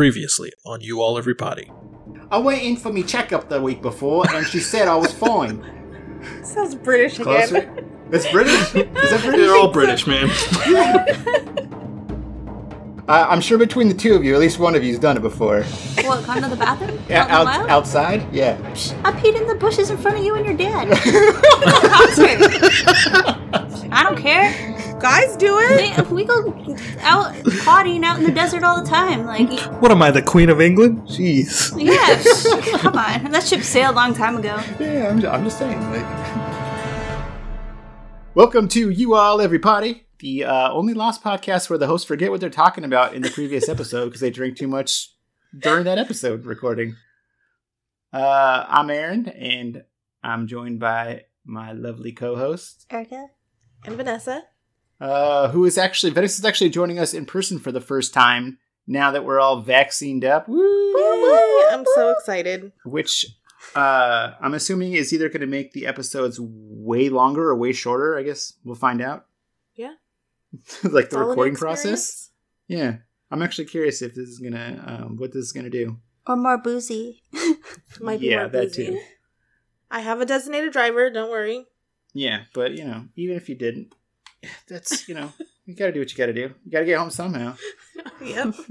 Previously on You All Everybody. I went in for me checkup the week before, and she said I was fine. Sounds British Closer. again. It's British. Is that British? They're all British, man. Uh, I'm sure between the two of you, at least one of you's done it before. What, gone to the bathroom? Yeah, Out in the outside. Yeah. I peed in the bushes in front of you and your dad. I don't care. Guys do it. We, we go out pottying out in the desert all the time. Like, What am I, the Queen of England? Jeez. yeah, come on. That ship sailed a long time ago. Yeah, I'm, I'm just saying. Like, welcome to you all, every everybody. The uh, only Lost podcast where the hosts forget what they're talking about in the previous episode because they drink too much during that episode recording. Uh, I'm Aaron, and I'm joined by my lovely co-host, Erica? And Vanessa. Uh, who is actually Vanessa is actually joining us in person for the first time now that we're all vaccinated up. Woo! I'm so excited. which uh, I'm assuming is either going to make the episodes way longer or way shorter. I guess we'll find out. Yeah. like the recording process. Yeah, I'm actually curious if this is gonna um, what this is gonna do. Or more boozy. Might be yeah, more that boozy. too. I have a designated driver. Don't worry. Yeah, but you know, even if you didn't, that's you know, you gotta do what you gotta do. You gotta get home somehow. yep.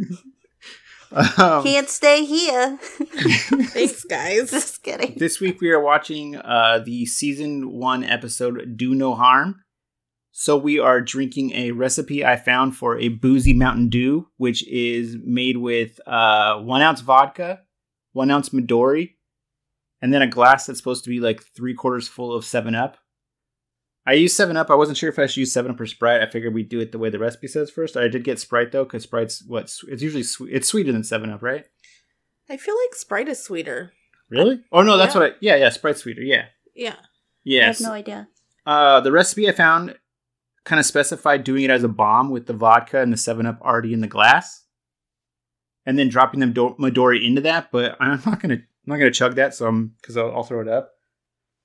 Um, Can't stay here. Thanks, guys. Just kidding. this week we are watching uh, the season one episode "Do No Harm." So we are drinking a recipe I found for a boozy Mountain Dew, which is made with uh, one ounce vodka, one ounce Midori, and then a glass that's supposed to be like three quarters full of Seven Up. I used Seven Up. I wasn't sure if I should use Seven Up or Sprite. I figured we'd do it the way the recipe says first. I did get Sprite though, because Sprite's what it's usually sweet. It's sweeter than Seven Up, right? I feel like Sprite is sweeter. Really? Oh no, that's Yeah. what I. Yeah, yeah, Sprite's sweeter. Yeah. Yeah. Yes. I have no idea. Uh, the recipe I found kind of specified doing it as a bomb with the vodka and the Seven Up already in the glass, and then dropping them do- Midori into that. But I'm not gonna, I'm not gonna chug that, so I'm because I'll, I'll throw it up.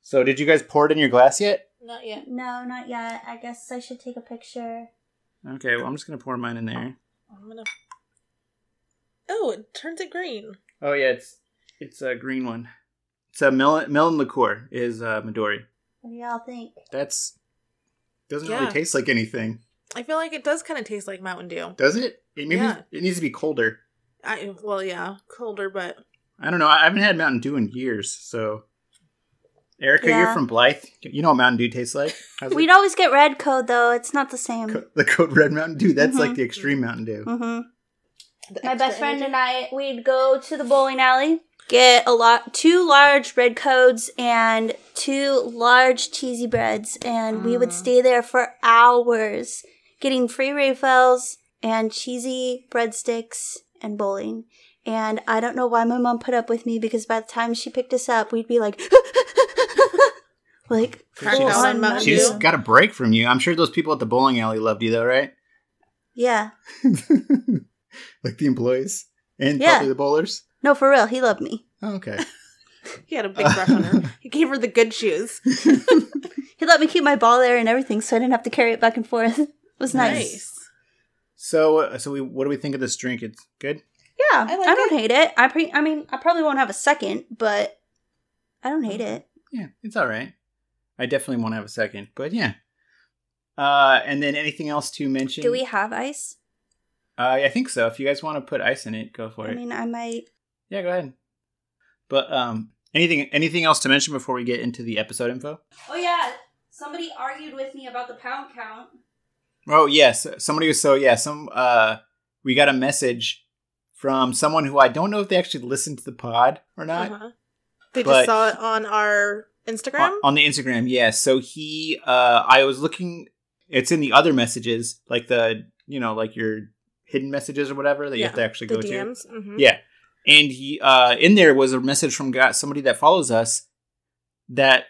So, did you guys pour it in your glass yet? Not yet. No, not yet. I guess I should take a picture. Okay, well, I'm just gonna pour mine in there. I'm gonna. Oh, it turns it green. Oh yeah, it's it's a green one. It's a melon melon liqueur is uh, Midori. What do y'all think? That's doesn't Yeah. really taste like anything, I feel like it does kind of taste like Mountain Dew. does it? It maybe Yeah. it needs to be colder. I well, yeah, colder, but I don't know. I haven't had Mountain Dew in years, so. Erica, you're from Blythe. You know what Mountain Dew tastes like? How's? We'd always get red code though. It's not the same. Co- the Code Red Mountain Dew. That's like Mhm. the extreme Mountain Dew. hmm My best friend energy- and I, we'd go to the bowling alley, get a lot, two large red codes and two large cheesy breads, and we would Mm. stay there for hours, getting free refills and cheesy breadsticks and bowling. And I don't know why my mom put up with me because by the time she picked us up, we'd be like, like Cracked full out on on Mountain got a break from you. I'm sure those people at the bowling alley loved you, though, right? Yeah, like the employees and Yeah. probably the bowlers. no, for real, he loved me. Oh, okay. He had a big brush on her. He gave her the good shoes. He let me keep my ball there and everything, so I didn't have to carry it back and forth. It was nice. so, uh, so we, what do we think of this drink? It's good. Yeah, I I, don't it. hate it. I pre- I mean, I probably won't have a second, but I don't hate it. Yeah, it's all right. I definitely won't have a second, but yeah. Uh, and then anything else to mention? Do we have ice? Uh, I think so. If you guys want to put ice in it, go for it. I mean, I might. Yeah, go ahead. But um, anything anything else to mention before we get into the episode info? Oh yeah, somebody argued with me about the pound count. Oh yes, somebody was so yeah. Some uh, we got a message from someone who I don't know if they actually listened to the pod or not Uh-huh. They just saw it on our Instagram. on, on the Instagram. Yeah, so he uh, I was looking. It's in the other messages, like the you know like your hidden messages or whatever that you have to actually the go to. DMs. Mhm. Yeah. And he uh in there was a message from somebody that follows us that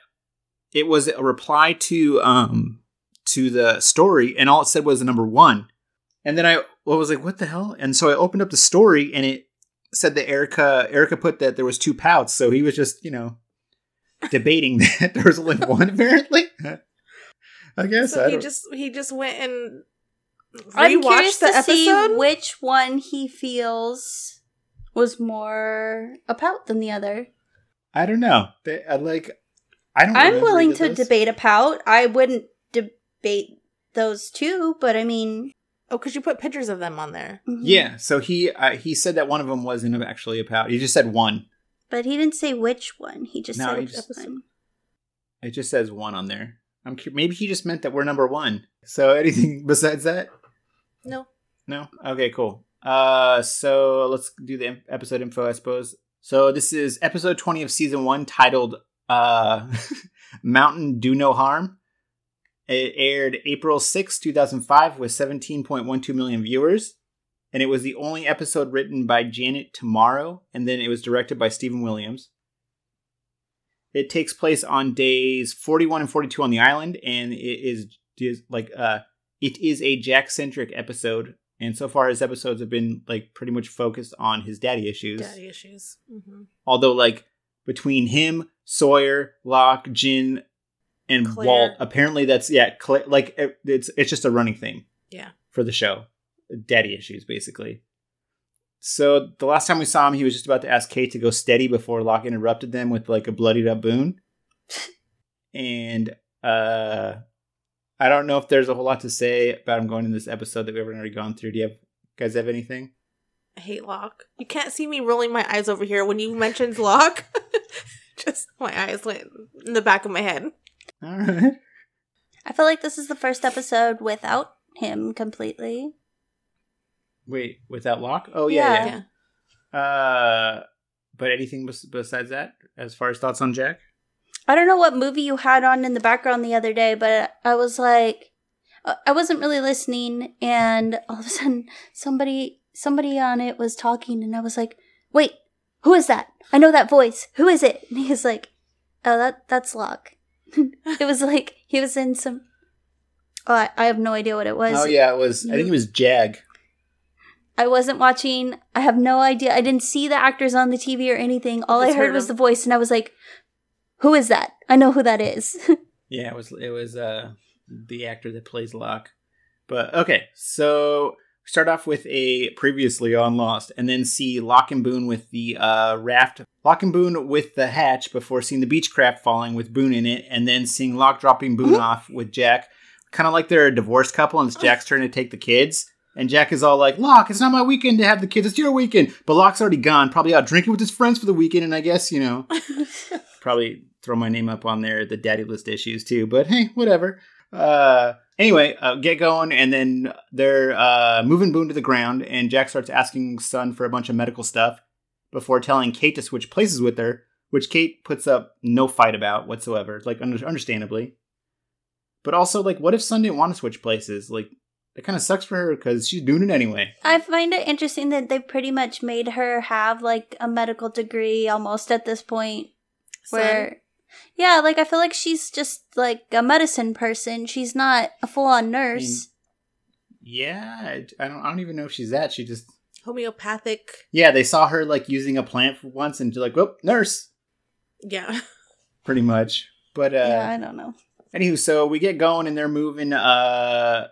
it was a reply to um to the story and all it said was the number 1. And then I was like what the hell? And so I opened up the story and it said that Erica Erica put that there was two pouts, so he was just, you know, debating that there was only one apparently. I guess So I he just he just went and I'm curious rewatched the to see which one he feels was more a pout than the other. I don't know. They, I like. I don't. I'm willing to of this. debate a pout. I wouldn't debate those two, but I mean, Oh, because you put pictures of them on there. mhm. Yeah. So he uh, he said that one of them wasn't actually a pout. He just said one. But he didn't say which one. He just No, said he just- one. It just says one on there. I'm cu- maybe he just meant that we're number one. So anything besides that? No. No. Okay. Cool. Uh, so let's do the episode info, I suppose. So this is episode 20 of season one, titled uh, "Mountain Do No Harm." It aired April 6, 2005, with 17.12 million viewers, and it was the only episode written by Janet Tamaro, and then it was directed by Stephen Williams. It takes place on days 41 and 42 on the island, and it is, is like uh, it is a Jack centric episode. And so far, his episodes have been like pretty much focused on his daddy issues. Daddy issues. Mm-hmm. Although, like between him, Sawyer, Locke, Jin, and Claire. Walt, apparently that's yeah, like it- it's it's just a running theme Yeah. for the show. Daddy issues, basically. So the last time we saw him, he was just about to ask Kate to go steady before Locke interrupted them with like a bloodied up Boone. and uh I don't know if there's a whole lot to say about him going in this episode that we haven't already gone through. Do you have guys have anything? I hate Locke. You can't see me rolling my eyes over here when you mentioned Locke. Just my eyes went in the back of my head. All right. I feel like this is the first episode without him completely. Wait, without Locke? Oh yeah, Yeah. yeah. Uh, but anything bes- besides that, as far as thoughts on Jack? I don't know what movie you had on in the background the other day, but I was like, uh, I wasn't really listening, and all of a sudden, somebody, somebody on it was talking, and I was like, "Wait, who is that? I know that voice. Who is it?" And he was like, "Oh, that that's Locke." it was like he was in some. Oh, I, I have no idea what it was. oh yeah, it was. I think it was Jag. I wasn't watching. I have no idea. I didn't see the actors on the TV or anything. All I just heard heard was the voice, and I was like, "Who is that? I know who that is." Yeah, it was. It was uh the actor that plays Locke. But okay, so we start off with a previously on Lost, and then see Locke and Boone with the uh, raft. Locke and Boone with the hatch before seeing the Beechcraft falling with Boone in it, and then seeing Locke dropping Boone off with Jack. Kind of like they're a divorced couple, and it's Jack's turn to take the kids. And Jack is all like, Locke, it's not my weekend to have the kids, it's your weekend. But Locke's already gone, probably out drinking with his friends for the weekend, and I guess, you know, probably throw my name up on there, the daddy list issues too, but hey, whatever. Uh, anyway, uh, get going, and then they're uh, moving Boone to the ground, and Jack starts asking Sun for a bunch of medical stuff before telling Kate to switch places with her, which Kate puts up no fight about whatsoever, like under- understandably. But also, like, what if Sun didn't want to switch places? Like, that kind of sucks for her because she's doing it anyway. I find it interesting that they pretty much made her have like a medical degree almost at this point. Where, yeah, like I feel like she's just like a medicine person. She's not a full on nurse. Yeah, I, I don't. I don't even know if she's that. She just homeopathic. yeah. They saw her like using a plant for once, and they're like, "Whoop, nurse," Yeah. pretty much. But uh, yeah, I don't know. Anywho, so we get going and they're moving. Uh,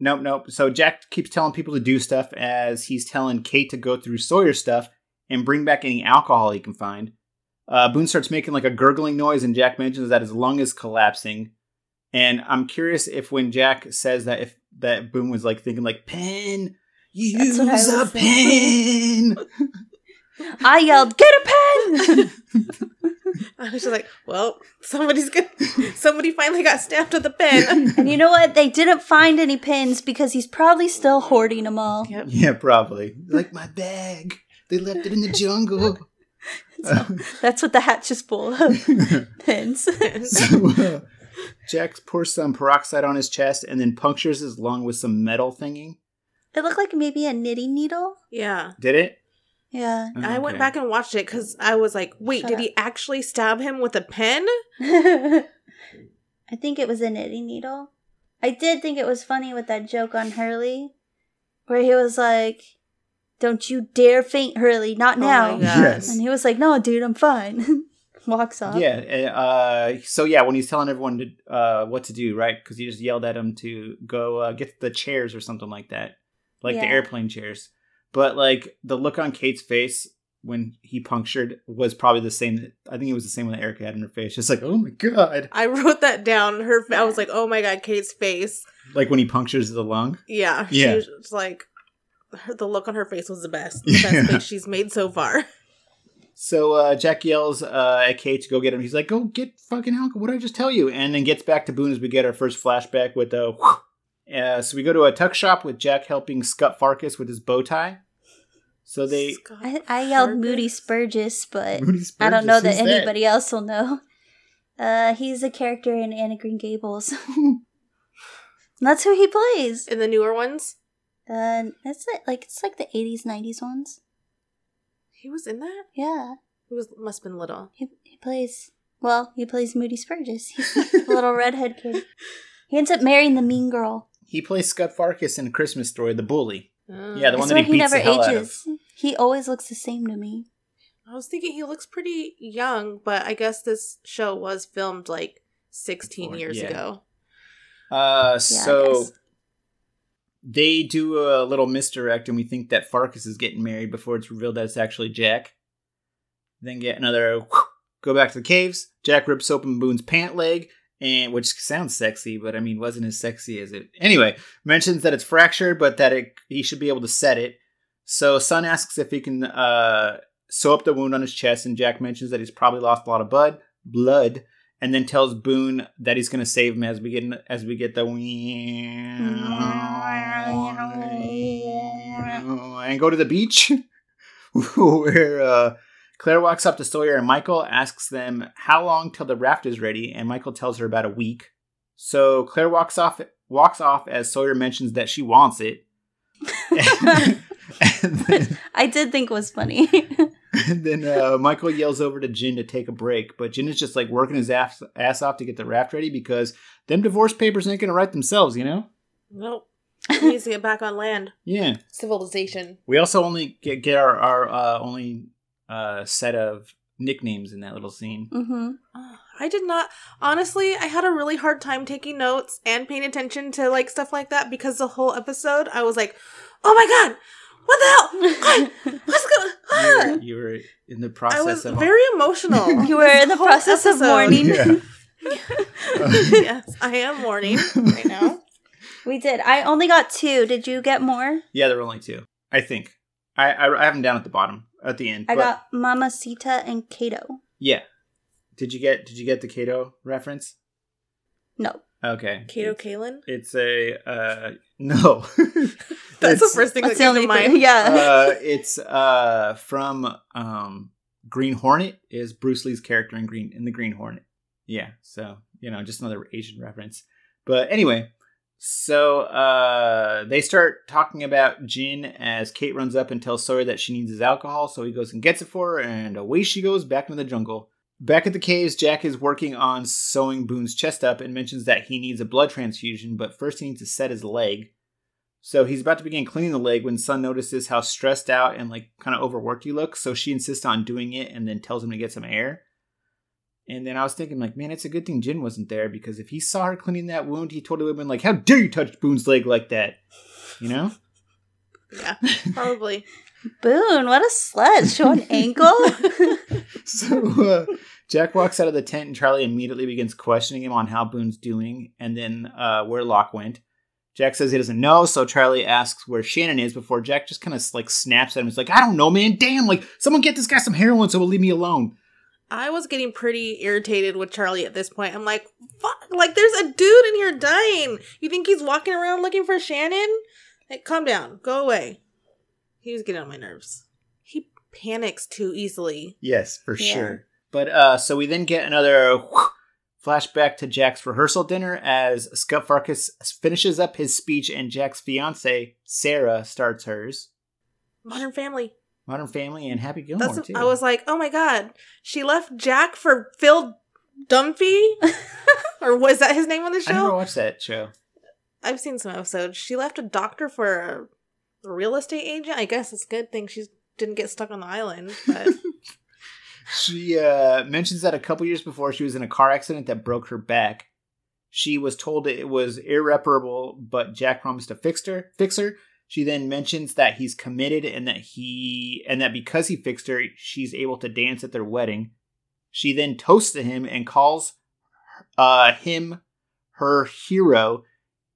nope, nope. So Jack keeps telling people to do stuff as he's telling Kate to go through Sawyer's stuff and bring back any alcohol he can find. Uh, Boone starts making like a gurgling noise, and Jack mentions that his lung is collapsing. And I'm curious if when Jack says that, if that Boone was like thinking like pen, use a what I a was pen. I yelled, "Get a pen!" I was just like, well, somebody's good. Somebody finally got stabbed with a pen. and you know what? They didn't find any pins because he's probably still hoarding them all. yep. yeah, probably. Like my bag. They left it in the jungle. That's what the hatch is full of pins. So uh, Jack pours some peroxide on his chest and then punctures his lung with some metal thingy. it looked like maybe a knitting needle. yeah. Did it? Yeah. I went back and watched it because I was like, wait, Shut did up. he actually stab him with a pen? I think it was a knitting needle. I did think it was funny with that joke on Hurley, where he was like, "Don't you dare faint, Hurley, not Oh now." my God. Yes. and he was like, "No, dude, I'm fine." Walks off. Yeah. Uh, so yeah, when he's telling everyone to uh, what to do, right? Because he just yelled at him to go uh, get the chairs or something like that, like the airplane chairs. But like the look on Kate's face when he punctured was probably the same. I think it was the same one that Erica had in her face. Just like, oh my god, I wrote that down. Her, I was like, oh my god, Kate's face. like when he punctures the lung. Yeah, Yeah. she was just like, her, the look on her face was the best. The best Yeah. face she's made so far. So uh, Jack yells uh, at Kate to go get him. He's like, "Go get fucking Alka! What did I just tell you?" And then gets back to Boone as we get our first flashback with the. Uh, so we go to a tuck shop with Jack helping Scut Farkas with his bow tie. So they. I, I yelled Fargus? Moody Spurgeon, but Moody I don't know that who's anybody else will know. Uh, he's a character in Anne of Green Gables. That's who he plays. in the newer ones. Uh, it's like- like it's like the eighties, nineties ones. He was in that. Yeah, He was must have been little. he he plays. Well, he plays Moody Spurgeon. He's a little redhead kid. He ends up marrying the mean girl. He plays Scut Farkas in A Christmas Story, the bully. Uh, Yeah, the I one swear that he he beats never the hell out of. ages. He always looks the same to me. I was thinking he looks pretty young, but I guess this show was filmed like 16 Before, years yeah. ago. Uh, Yeah, so guess. They do a little misdirect, and we think that Farkas is getting married before it's revealed that it's actually Jack. Then get another go back to the caves. Jack rips open Boone's pant leg, and which sounds sexy, but I mean wasn't as sexy as it. Anyway, mentions that it's fractured, but that it he should be able to set it. So Sun asks if he can uh, sew up the wound on his chest, and Jack mentions that he's probably lost a lot of blood, blood, and then tells Boone that he's going to save him as we get as we get the and go to the beach where uh, Claire walks up to Sawyer and Michael asks them how long till the raft is ready, and Michael tells her about a week. So Claire walks off walks off as Sawyer mentions that she wants it. and then, I did think was funny. And then uh, Michael yells over to Jin to take a break, but Jin is just like working his ass, ass off to get the raft ready because them divorce papers ain't gonna write themselves, you know? Nope. He needs to get back on land. Yeah. Civilization. We also only get, get our, our uh, only uh, set of nicknames in that little scene. hmm Oh, I did not. Honestly, I had a really hard time taking notes and paying attention to like stuff like that because the whole episode I was like, "Oh my god, what the hell? God, What's going You on?" were, you were in the process I process was of very emotional. You were in the This whole process of mourning. Yeah. yes, I am mourning right now. We did. I only got two. Did you get more? yeah, there were only two, I think. I, I, I have them down at the bottom at the end. I but- got Mamacita and Kato. yeah. Did you get Did you get the Kato reference? No. Okay. Kato Kaelin. It's a uh no. That's the first thing That's that came to mind. Yeah. uh, it's uh from um Green Hornet is Bruce Lee's character in Green in the Green Hornet. Yeah, so you know, just another Asian reference. But anyway, so uh they start talking about Jin as Kate runs up and tells Sawyer that she needs his alcohol, so he goes and gets it for her, and away she goes back into the jungle. Back at the caves, Jack is working on sewing Boone's chest up and mentions that he needs a blood transfusion, but first he needs to set his leg. So he's about to begin cleaning the leg when Sun notices how stressed out and like kind of overworked he looks. So she insists on doing it and then tells him to get some air. And then I was thinking, like, man, it's a good thing Jin wasn't there because if he saw her cleaning that wound, he totally would have been like, "How dare you touch Boone's leg like that?" You know? Yeah, probably. Boone, what a slut. Show an ankle. so uh, Jack walks out of the tent and Charlie immediately begins questioning him on how Boone's doing and then uh, where Locke went. Jack says he doesn't know, so Charlie asks where Shannon is before Jack just kind of like snaps at him. He's like, I don't know, man. Damn, like someone get this guy some heroin so he'll leave me alone. I was getting pretty irritated with Charlie at this point. I'm like, fuck, like there's a dude in here dying. You think he's walking around looking for Shannon? Like, calm down, go away. He was getting on my nerves. Panics too easily. Yes, for Yeah. sure. But uh, so we then get another flashback to Jack's rehearsal dinner as Scut Farkas finishes up his speech and Jack's fiance Sarah starts hers. Modern Family. Modern Family and Happy Gilmore That's too. I was like, oh my god, she left Jack for Phil Dunphy, or was that his name on the show? I never watched that show. I've seen some episodes. She left a doctor for a, real estate agent. I guess it's a good thing she didn't get stuck on the island. But She uh, mentions that a couple years before she was in a car accident that broke her back. She was told it was irreparable, but Jack promised to fix her. Fix her. She then mentions that he's committed and that he and that because he fixed her, she's able to dance at their wedding. She then toasts to him and calls uh, him her hero,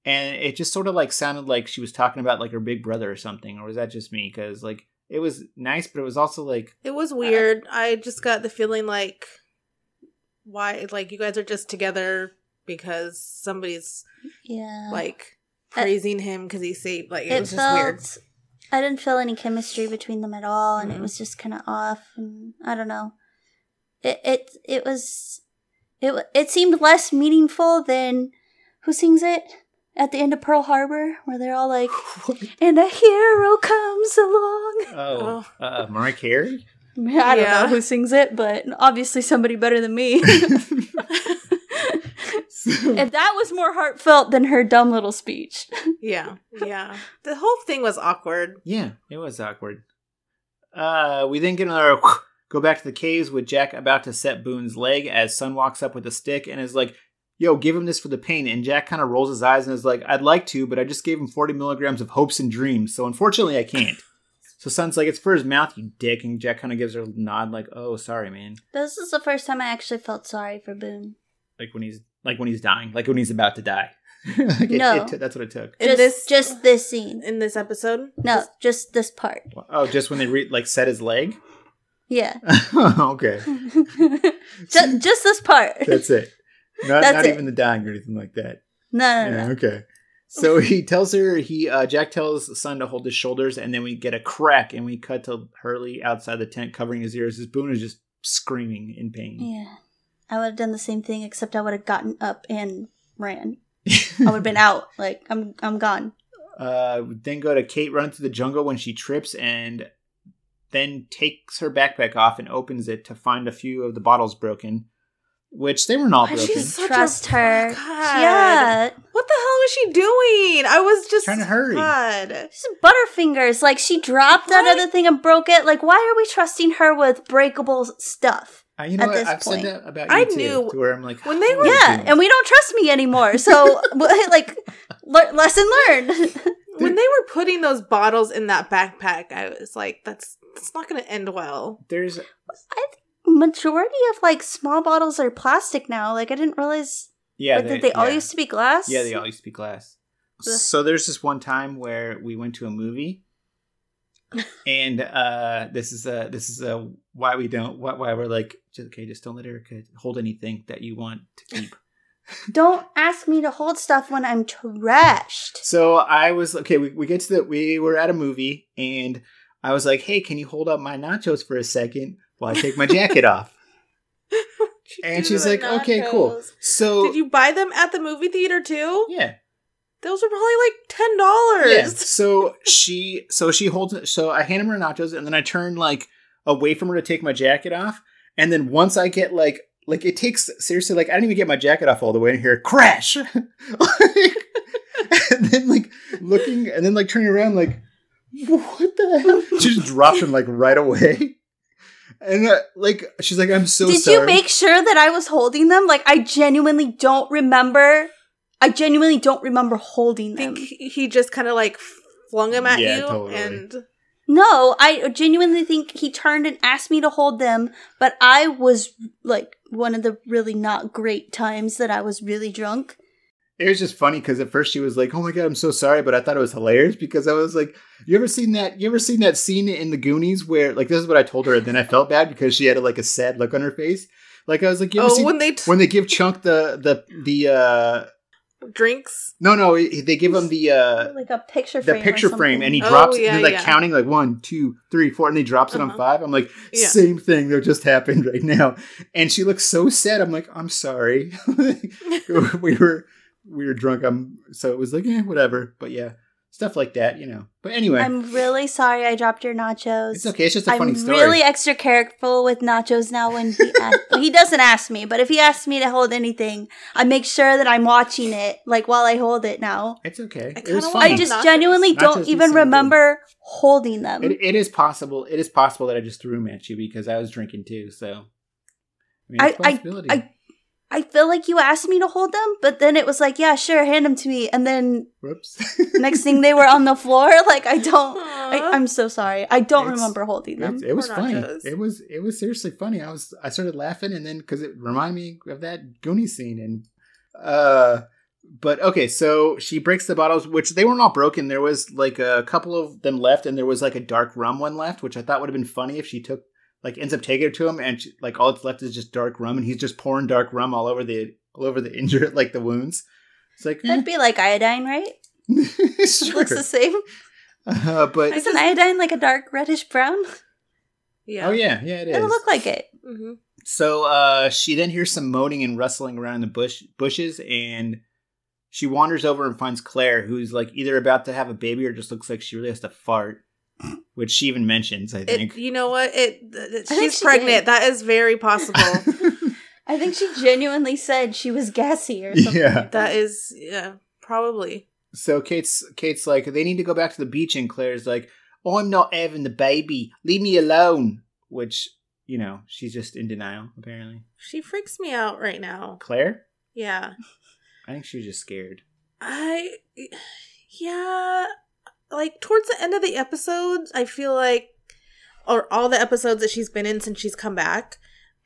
and it just sort of like sounded like she was talking about like her big brother or something, or was that just me? Because like it was nice, but it was also like It was weird. I just got the feeling like why like you guys are just together because somebody's Yeah. like praising him because he saved like it, it was just felt weird. I didn't feel any chemistry between them at all, and it Mhm. was just kind of off. And I don't know. It it it was it it seemed less meaningful than who sings it at the end of Pearl Harbor, where they're all like, "And a hero comes along." oh, uh, Mariah Carey. I, mean, I don't Yeah. know who sings it, but obviously somebody better than me. and that was more heartfelt than her dumb little speech. Yeah, yeah. The whole thing was awkward. Yeah, it was awkward. Uh, we then get another go back to the caves with Jack about to set Boone's leg as Sun walks up with a stick and is like, "Yo, give him this for the pain." And Jack kind of rolls his eyes and is like, "I'd like to, but I just gave him forty milligrams of hopes and dreams, so unfortunately I can't." so Sun's like, "It's for his mouth, you dick," and Jack kind of gives her a nod, like, "Oh, sorry, man." This is the first time I actually felt sorry for Boone. Like when he's like when he's dying, like when he's about to die. like it- No. it- that's what it took. In Just, this- just this scene. In this episode, No, just this part. Oh, just when they re- like set his leg. Yeah. okay, just, just this part. that's it. Not, not even the dying or anything like that. No, no, no. Yeah, no. okay. So he tells her he uh, Jack tells the Sun to hold his shoulders, and then we get a crack, and we cut to Hurley outside the tent covering his ears. His Boone is just screaming in pain. Yeah. I would have done the same thing, except I would have gotten up and ran. I would have been out. Like I'm, I'm gone. Uh, then go to Kate running through the jungle when she trips, and then takes her backpack off and opens it to find a few of the bottles broken, which they weren't all Why broken. she's such a- Trust her. God. Yeah. what the hell was she doing? I was just Trying to hurry. God. She's Butterfingers. Like she dropped that other thing and broke it. Like why are we trusting her with breakable stuff? Uh, you know at what? this I've point. said that about you I too, knew- to where I'm like, when they "Oh, were- Yeah, dude." and we don't trust me anymore. So like, le- lesson learned. When they were putting those bottles in that backpack, I was like, "That's that's not going to end well." there's Majority of like small bottles are plastic now. Like I didn't realize. yeah, did they all yeah. used to be glass? Yeah, they all used to be glass. Ugh. So there's this one time where we went to a movie, and uh, this is uh this is uh why we don't why, why we're like okay, just don't let Erica hold anything that you want to keep. Don't ask me to hold stuff when I'm trashed. so I was okay. We we get to the we were at a movie, and I was like, hey, can you hold up my nachos for a second while I take my jacket off? And she's like, okay, cool. So Did you buy them at the movie theater too? yeah, Those were probably like ten dollars. Yeah. So she so she holds it so I hand him her nachos and then I turn like away from her to take my jacket off. And then once I get like like it takes seriously like I didn't even get my jacket off all the way and hear crash. Like, and then like looking and then like turning around like what the hell? She just dropped him like right away. And uh, like she's like I'm so Did sorry. you make sure that I was holding them? Like I genuinely don't remember. I genuinely don't remember holding them. I them. think he he just kind of like flung them at Yeah, you, totally. and No, I genuinely think he turned and asked me to hold them, but I was like one of the really not great times that I was really drunk. It was just funny because at first she was like, "Oh my god, I'm so sorry," but I thought it was hilarious because I was like, "You ever seen that? You ever seen that scene in the Goonies where like this is what I told her, and then I felt bad because she had like a sad look on her face. Like I was like, you ever oh, seen when they t- when they give Chunk the the the uh drinks. no no they give him the uh like a picture the frame. or picture frame and he Oh, drops yeah, they're like yeah. counting like one two three four and he drops it on Uh-huh. five. I'm like Yeah. same thing that just happened right now, and she looks so sad. I'm like I'm sorry. we were we were drunk. I'm so it was like eh, whatever. But yeah, stuff like that, you know. But anyway, I'm really sorry I dropped your nachos. it's okay. It's just a funny story. I'm really extra careful with nachos now when he asks, he doesn't ask me, but if he asks me to hold anything, I make sure that I'm watching it like while I hold it now. it's okay. I It was kinda. I just Nachos. genuinely Nachos don't even sound good. remember holding them. It, it is possible. It is possible that I just threw them at you because I was drinking too. So I mean, I- it's a. I I feel like you asked me to hold them, but then it was like, yeah, sure, hand them to me. And then Whoops. next thing they were on the floor. Like, I don't, I, I'm so sorry. I don't It's- remember holding them. It, it was funny. nachos. It was it was seriously funny. I was I started laughing and then because it reminded me of that Goonie scene and uh but okay so she breaks the bottles which they weren't all broken there was like a couple of them left and there was like a dark rum one left which i thought would have been funny if she took like ends up taking it to him and she, like all that's left is just dark rum and he's just pouring dark rum all over the all over the injured like the wounds it's like eh, That'd be like iodine, right? It sure. looks the same. uh, but I Isn't iodine like a dark reddish brown? Yeah. oh yeah yeah it is It'll look like it. hmm So uh, she then hears some moaning and rustling around in the bush bushes, and she wanders over and finds Claire, who's like either about to have a baby or just looks like she really has to fart, which she even mentions. I think. It, you know what? It, th- th- I think she's she pregnant. did. That is very possible. I think she genuinely said she was gassy or something. yeah. like that. that is, yeah, probably. So Kate's Kate's like they need to go back to the beach, and Claire's like, "Oh, I'm not having the baby. Leave me alone." Which you know she's just in denial. Apparently, She freaks me out right now. Claire. Yeah. I think she was just scared. I, yeah, like towards the end of the episodes, I feel like, or all the episodes that she's been in since she's come back,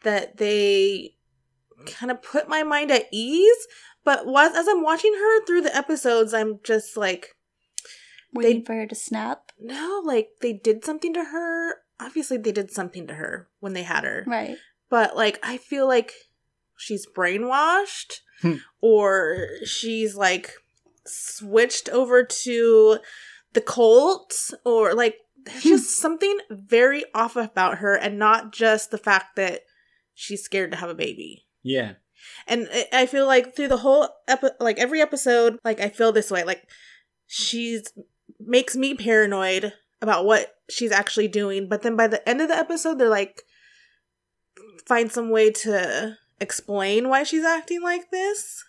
that they kind of put my mind at ease. But was, as I'm watching her through the episodes, I'm just like, Waiting for her to snap. no, like they did something to her. Obviously, they did something to her when they had her. Right. but like I feel like she's brainwashed Hmm. or she's like switched over to the cult or like there's just something very off about her and not just the fact that she's scared to have a baby. Yeah. And I- I feel like through the whole epi- like every episode like I feel this way like she's makes me paranoid about what she's actually doing but then by the end of the episode they're like find some way to explain why she's acting like this.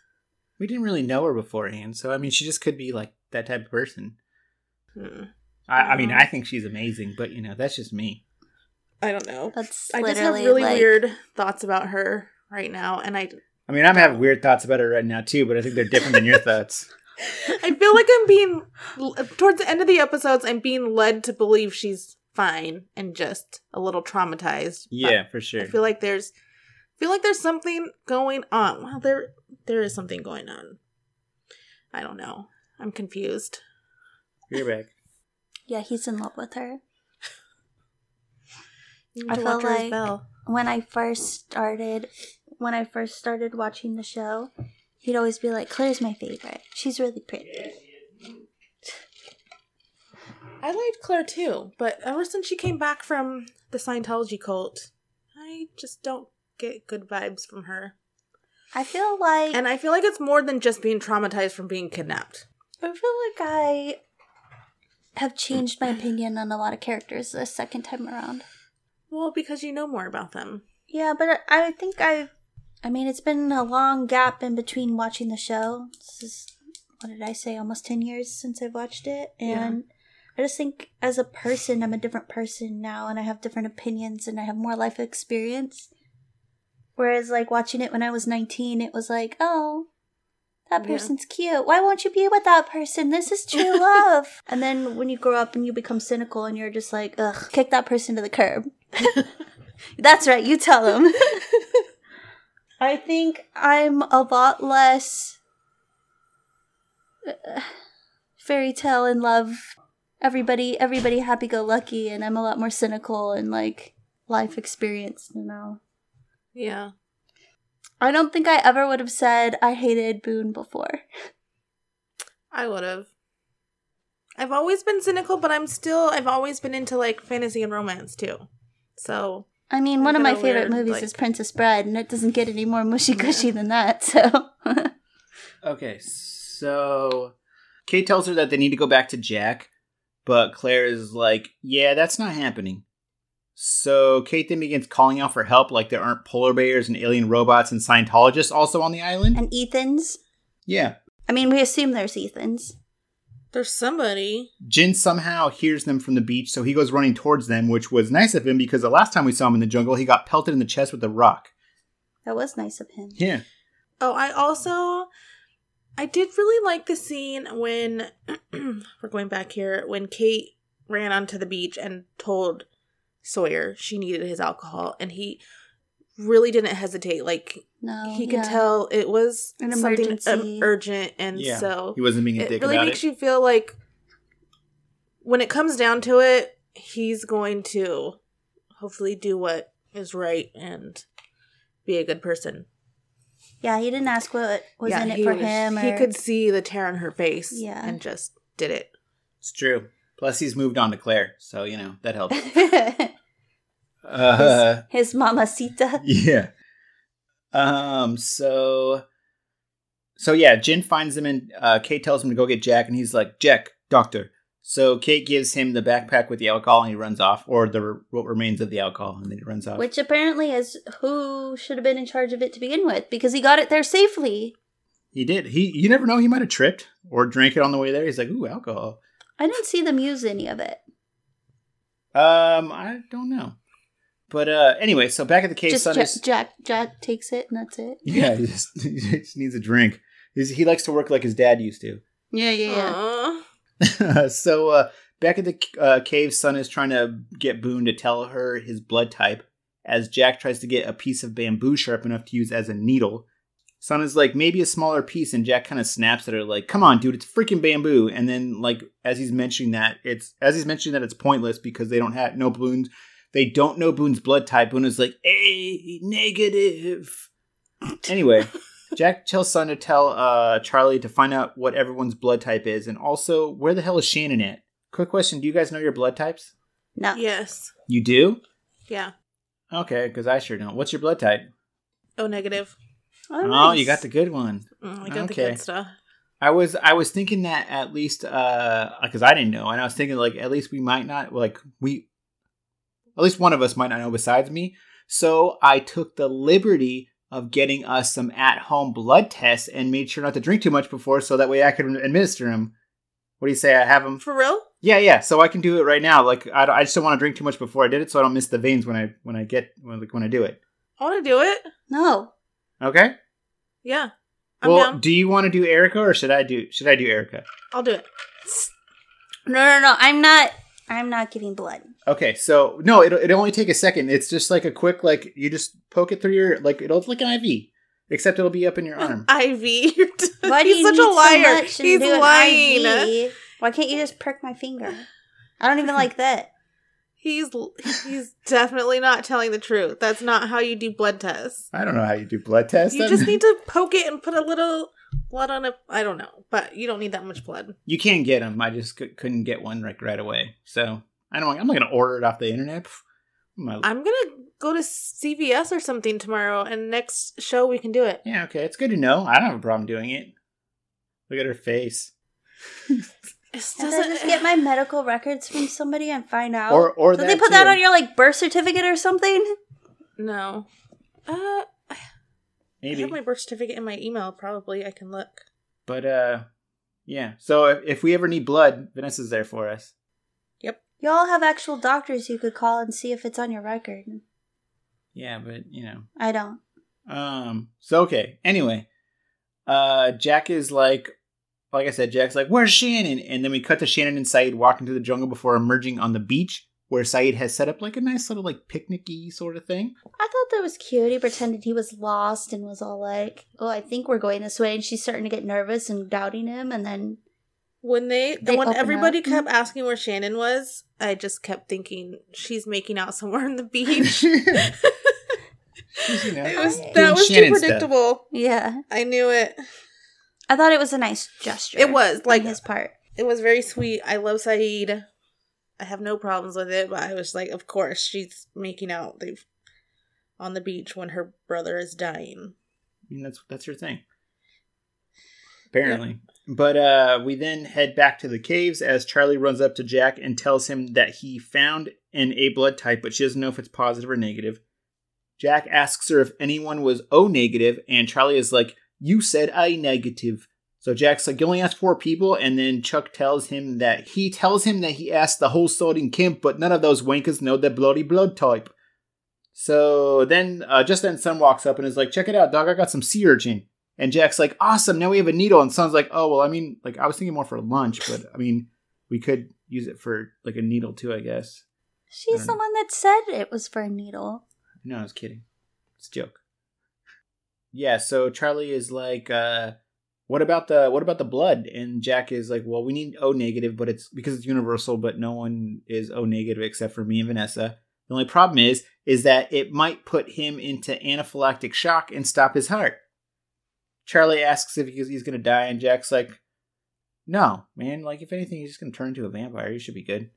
We didn't really know her beforehand, so I mean, she just could be like that type of person. Hmm. I, I mean. I think she's amazing, but you know, that's just me. I don't know. That's I just have really like, weird thoughts about her right now and I I mean, I'm having weird thoughts about her right now too, but I think they're different than your thoughts. I feel like I'm being towards the end of the episodes I'm being led to believe she's fine and just a little traumatized. Yeah, for sure. I feel like there's feel like there's something going on. Well, there there is something going on. I don't know. I'm confused. You're back. Yeah, he's in love with her. I to feel watch her as like- Belle. When I first started, when I first started watching the show, he'd always be like, "Claire's my favorite. She's really pretty." I liked Claire too, but ever since she came back from the Scientology cult, I just don't get good vibes from her. I feel like And I feel like it's more than just being traumatized from being kidnapped. I feel like I have changed my opinion on a lot of characters the second time around. Well, because you know more about them. Yeah, but I think I've. I mean, it's been a long gap in between watching the show. This is, what did I say, almost 10 years since I've watched it. And I just think as a person, I'm a different person now and I have different opinions and I have more life experience. Whereas, like, watching it when I was 19, it was like, oh, that Yeah. person's cute. Why won't you be with that person? This is true love. and then when you grow up and you become cynical and you're just like, ugh, kick that person to the curb. That's right, you tell them. I think I'm a lot less uh, fairy tale in love. Everybody, everybody happy go lucky, and I'm a lot more cynical and like life experience. You know, Yeah. I don't think I ever would have said I hated Boone before. I would have. I've always been cynical, but I'm still I've always been into like fantasy and romance too. So I mean, one of my favorite weird, movies like- is Princess Bride, and it doesn't get any more mushy gushy than that. So, Okay, so Kate tells her that they need to go back to Jack, but Claire is like, "Yeah, that's not happening." So Kate then begins calling out for help, like there aren't polar bears and alien robots and Scientologists also on the island. and Ethan's. yeah, I mean, we assume there's Ethan's. there's somebody. Jin somehow hears them from the beach, so he goes running towards them, which was nice of him because the last time we saw him in the jungle, he got pelted in the chest with a rock. That was nice of him. Yeah. Oh, I also I did really like the scene when we're going back here when Kate ran onto the beach and told Sawyer she needed his alcohol and he really didn't hesitate like No, he could yeah. tell it was An something um, urgent and Yeah. so He wasn't being a dick. it really about makes it. you feel like when it comes down to it he's going to hopefully do what is right and be a good person Yeah, he didn't ask what was in it for was- him. he could see the tear on her face Yeah. and just did it It's true. Plus, he's moved on to Claire, so you know that helps. Uh, his mamacita. yeah. Um. So. So yeah, Jin finds him and uh, Kate tells him to go get Jack, and he's like, "Jack, doctor." So Kate gives him the backpack with the alcohol, and he runs off, or the what remains of the alcohol, and then he runs off. Which apparently is who should have been in charge of it to begin with because he got it there safely. he did. He you never know. He might have tripped or drank it on the way there. He's like, "Ooh, alcohol." I didn't see them use any of it. Um, I don't know. But uh, anyway, so back at the cave, Just Sun is Jack Jack takes it and that's it. yeah, he just, he just needs a drink. He's, he likes to work like his dad used to. Yeah, yeah, Aw. so uh, back at the uh, cave, Sun is trying to get Boone to tell her his blood type as Jack tries to get a piece of bamboo sharp enough to use as a needle. Sun is like, maybe a smaller piece, and Jack kind of snaps at her, like, come on, dude, it's freaking bamboo. And then, like, as he's mentioning that, it's as he's mentioning that it's pointless because they don't have no Boone's they don't know Boone's blood type. Boone is like, A negative. Anyway, Jack tells Sun to tell uh, Charlie to find out what everyone's blood type is, and also where the hell is Shannon at? Quick question: Do you guys know your blood types? No. yes You do? yeah Okay, because I sure don't. What's your blood type? oh negative Oh, Oh, nice. you got the good one. Mm, i got the good stuff I was I was thinking that at least uh because I didn't know, and I was thinking like at least we might not like we at least one of us might not know besides me. So I took the liberty of getting us some at home blood tests and made sure not to drink too much before, so that way I could administer them. What do you say? I have them. for real Yeah, yeah. So I can do it right now. Like I, don't- I just don't want to drink too much before I did it, so I don't miss the veins when I when I get when, like, when I do it. i want to do it No. Okay. yeah i'm well, down do you want to do Erica or should I do should I do Erica? i'll do it No, no, no. I'm not. I'm not giving blood. Okay, so no, it'll it only take a second. It's just like a quick like you just poke it through your like it'll it's like an IV, except it'll be up in your arm. iv You're t- Why do he's you such need a liar so much and he's do lying IV? Why can't you just prick my finger? I don't even like that. he's he's definitely not telling the truth that's not how you do blood tests I don't know how you do blood tests. you then. just need to poke it and put a little blood on it i don't know but you don't need that much blood you can't get them. I just c- couldn't get one like right away. So I don't. I'm not gonna order it off the internet. Pff, my- i'm gonna go to cvs or something tomorrow and next show we can do it yeah, okay, it's good to know. I don't have a problem doing it. Look at her face. It Can't I just get my medical records from somebody and find out? Or or Did that they put that on your like birth certificate or something? No. Uh, I maybe. have my birth certificate in my email. Probably I can look. But uh, yeah. So if, if we ever need blood, Vanessa's there for us. Yep. Y'all have actual doctors you could call and see if it's on your record. Yeah, but you know. I don't. Um. So okay. Anyway, uh, Jack is like, like I said, Jack's like, "Where's Shannon?" And then we cut to Shannon and Sayid walking through the jungle before emerging on the beach, where Sayid has set up like a nice little like picnicky sort of thing. I thought that was cute. He pretended he was lost and was all like, "Oh, I think we're going this way," and she's starting to get nervous and doubting him. And then When they, They when everybody up. kept asking where Shannon was, I just kept thinking she's making out somewhere on the beach. You know, it was that was too Shannon stuff. predictable. yeah, I knew it. I thought it was a nice gesture. It was on like his part. it was very sweet. I love Sayid. I have no problems with it, but I was like, of course, she's making out they've on the beach when her brother is dying. I mean, that's that's your thing. Apparently. But uh we then head back to the caves as Charlie runs up to Jack and tells him that he found an A blood type, but she doesn't know if it's positive or negative. Jack asks her if anyone was O negative, and Charlie is like, You said I negative. So Jack's like, You only asked four people, and then Chuck tells him that he tells him that he asked the whole sorting camp, but none of those wankers know the bloody blood type. So then, uh, just then, Sun walks up and is like, "Check it out, dog! I got some sea urchin." And Jack's like, awesome, now we have a needle. And Sun's like, oh, well, I mean, like, I was thinking more for lunch, but I mean, we could use it for like a needle too, I guess. She's I the don't one that said it was for a needle. No, I was kidding. It's a joke. Yeah, so Charlie is like, uh, what about the what about the blood? And Jack is like, well, we need O negative, but it's because it's universal, but no one is O negative except for me and Vanessa. The only problem is, is that it might put him into anaphylactic shock and stop his heart. Charlie asks if he's, he's gonna die, and Jack's like, no, man. Like, if anything, he's just gonna turn into a vampire. You should be good.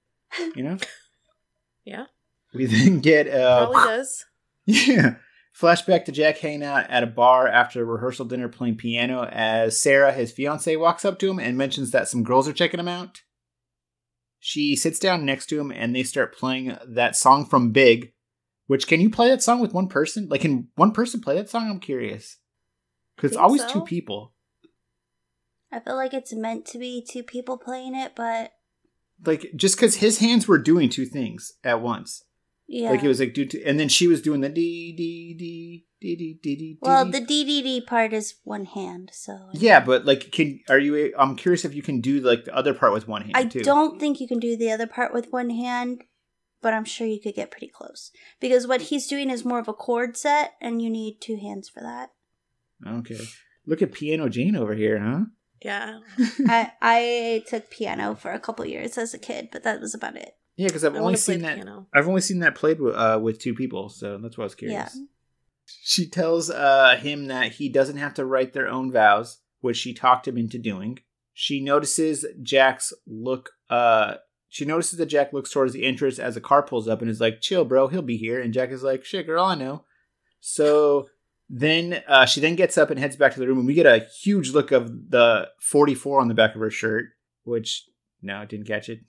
You know. Yeah. We then get uh, Probably does. yeah. Flashback to Jack hanging out at a bar after a rehearsal dinner playing piano as Sarah, his fiance, walks up to him and mentions that some girls are checking him out. She sits down next to him and they start playing that song from Big. Which can you play that song with one person? Like, can one person play that song? I'm curious. Because it's always so. two people. I feel like it's meant to be two people playing it, but Like, just because his hands were doing two things at once. Yeah. Like, it was like, do two, and then she was doing the dee dee dee dee dee dee dee. well, the dee. the DDD part is one hand, so Yeah, but like, can are you? I'm curious if you can do like the other part with one hand I too. don't think you can do the other part with one hand, but I'm sure you could get pretty close because what he's doing is more of a chord set, and you need two hands for that. Okay. Look at Piano Jane over here, huh? Yeah. I I took piano for a couple years as a kid, but that was about it. Yeah, because I've I only want to play seen that. piano. I've only seen that played with, uh, with two people, so that's why I was curious. Yeah. She tells uh, him that he doesn't have to write their own vows, which she talked him into doing. She notices Jack's look. Uh, she notices that Jack looks towards the entrance as a car pulls up and is like, "Chill, bro, he'll be here." And Jack is like, "Shit, girl, I know." So then uh, she then gets up and heads back to the room, and we get a huge look of the 44 on the back of her shirt, which no, I didn't catch it.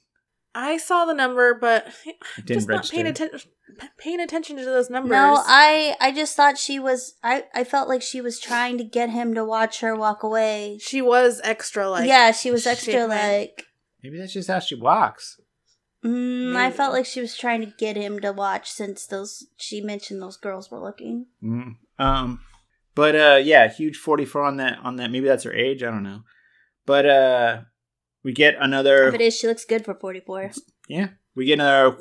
I saw the number, but didn't just not register. paying attention. Paying attention to those numbers. No, I I just thought she was. I I felt like she was trying to get him to watch her walk away. she was extra like. yeah, she was extra shit, like. Maybe that's just how she walks. Mm, I felt like she was trying to get him to watch since those she mentioned those girls were looking. Mm. Um, but uh, yeah, huge forty four on that. On that, maybe that's her age. I don't know. But uh, we get another. If it is, she looks good for forty four. Yeah, we get another.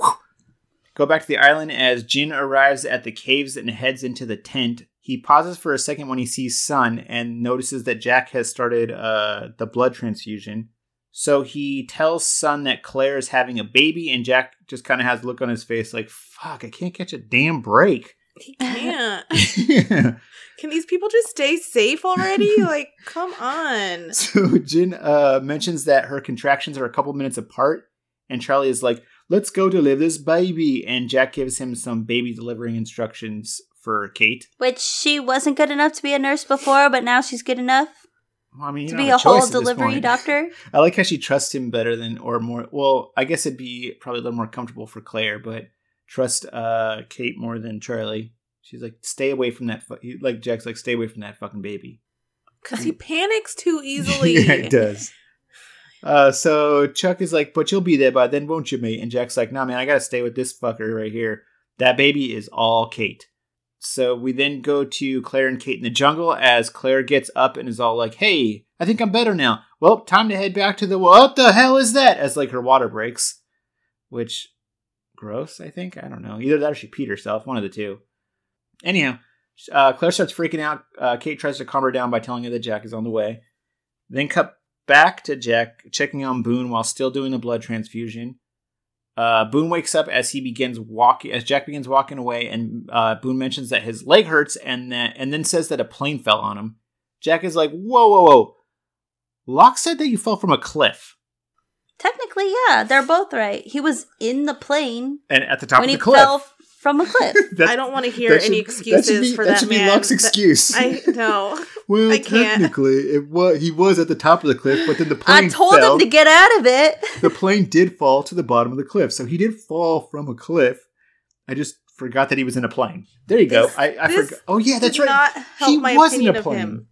Go back to the island as Jin arrives at the caves and heads into the tent. He pauses for a second when he sees Sun and notices that Jack has started uh, the blood transfusion. So he tells Sun that Claire is having a baby, and Jack just kind of has a look on his face like, fuck, I can't catch a damn break. He can't. yeah. Can these people just stay safe already? like, come on. So Jin uh, mentions that her contractions are a couple minutes apart, and Charlie is like, "Let's go deliver this baby." And Jack gives him some baby delivering instructions for Kate. Which she wasn't good enough to be a nurse before, but now she's good enough Well, I mean, to be have a whole choice at this delivery doctor. I like how she trusts him better than, or more. Well, I guess it'd be probably a little more comfortable for Claire, but trust uh, Kate more than Charlie. She's like, "Stay away from that." Fu-. he- Like Jack's like, "Stay away from that fucking baby." Because he panics too easily. yeah, it does. Uh, so Chuck is like, but you'll be there by then, won't you, mate? And Jack's like, nah, man, I gotta stay with this fucker right here. That baby is all Kate. So we then go to Claire and Kate in the jungle as Claire gets up and is all like, hey, I think I'm better now. Well, time to head back to the. What the hell is that? As like her water breaks. Which, gross, I think. I don't know. Either that or she peed herself. One of the two. Anyhow, uh, Claire starts freaking out. Uh, Kate tries to calm her down by telling her that Jack is on the way. Then cut back to Jack checking on Boone while still doing the blood transfusion. Uh, Boone wakes up as he begins walking, as Jack begins walking away, and uh, Boone mentions that his leg hurts, and that, and then says that a plane fell on him. Jack is like, "Whoa, whoa, whoa! Locke said that you fell from a cliff, Technically, yeah, they're both right. He was in the plane and at the top when of he the cliff." fell from a cliff. That- I don't want to hear that any should- excuses that be, for that. that, should man. be Locke's That- excuse. I know. well, I can't. technically, it was he was at the top of the cliff, but then the plane. I told fell. him to get out of it. the plane did fall to the bottom of the cliff. So he did fall from a cliff. I just forgot that he was in a plane. There you go. I, I forgot. Oh yeah, that's did right. not help he my was in a plane.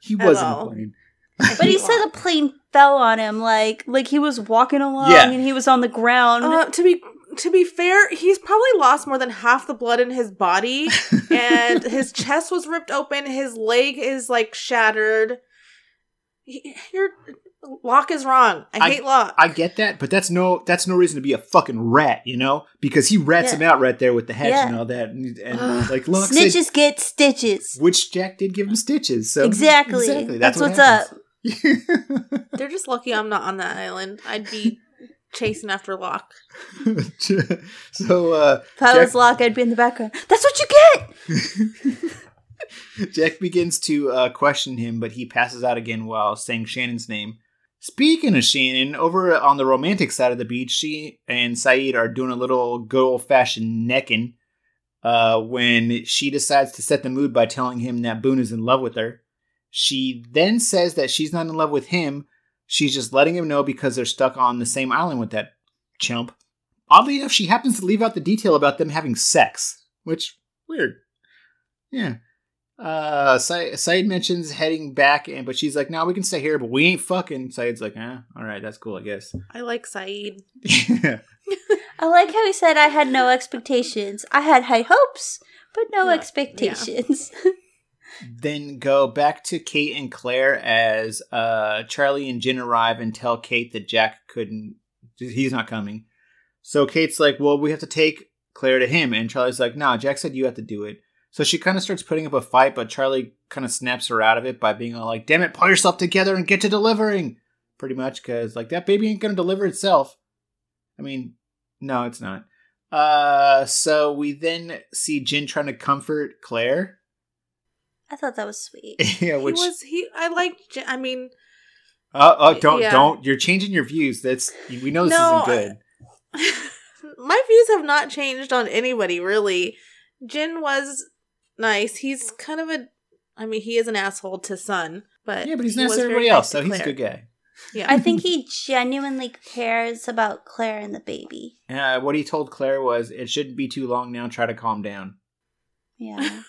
He was in a plane. But he said the plane fell on him, like like he was walking along Yeah. and he was on the ground. Uh, to be to be fair, he's probably lost more than half the blood in his body, and his chest was ripped open. His leg is like shattered. He- Your Locke is wrong. I, I- hate Locke. I get that, but that's no that's no reason to be a fucking rat, you know? Because he rats Yeah. him out right there with the hedge Yeah. and all that, and, and like Locke said, Snitches get stitches. which Jack did give him stitches. So Exactly. exactly. That's what what's happens. They're just lucky I'm not on that island. I'd be chasing after Locke. so uh, If I Jack- was Locke, I'd be in the background. That's what you get! Jack begins to uh, question him, but he passes out again while saying Shannon's name. Speaking of Shannon, over on the romantic side of the beach, she and Sayid are doing a little good old fashioned necking uh, when she decides to set the mood by telling him that Boone is in love with her. She then says that she's not in love with him, she's just letting him know because they're stuck on the same island with that chump. Oddly enough, she happens to leave out the detail about them having sex, which, weird. Yeah. Uh, Sa- Sayid mentions heading back, and but she's like, "No, we can stay here, but we ain't fucking." Sayid's like, "Eh, all right, that's cool, I guess." I like Sayid. I like how he said I had no expectations. I had high hopes, but no Yeah. expectations. then go back to Kate and Claire as uh, Charlie and Jin arrive and tell Kate that Jack couldn't, he's not coming. So Kate's like, "Well, we have to take Claire to him," and Charlie's like, "No, Jack said you have to do it." So she kind of starts putting up a fight, but Charlie kind of snaps her out of it by being all like, "Damn it, pull yourself together and get to delivering." Pretty much, because like that baby ain't gonna deliver itself. I mean, no, it's not. Uh, so we then see Jin trying to comfort Claire. I thought that was sweet. yeah, which he was he. I like. J- I mean, Uh, uh don't Yeah. don't. You're changing your views. That's we know this No, isn't good. my views have not changed on anybody really. Jin was nice. He's kind of a. I mean, he is an asshole to Sun, but yeah, but he's he nice to very everybody nice else, to so he's a good guy. Yeah, I think he genuinely cares about Claire and the baby. Uh, what he told Claire was, "It shouldn't be too long now. Try to calm down." Yeah.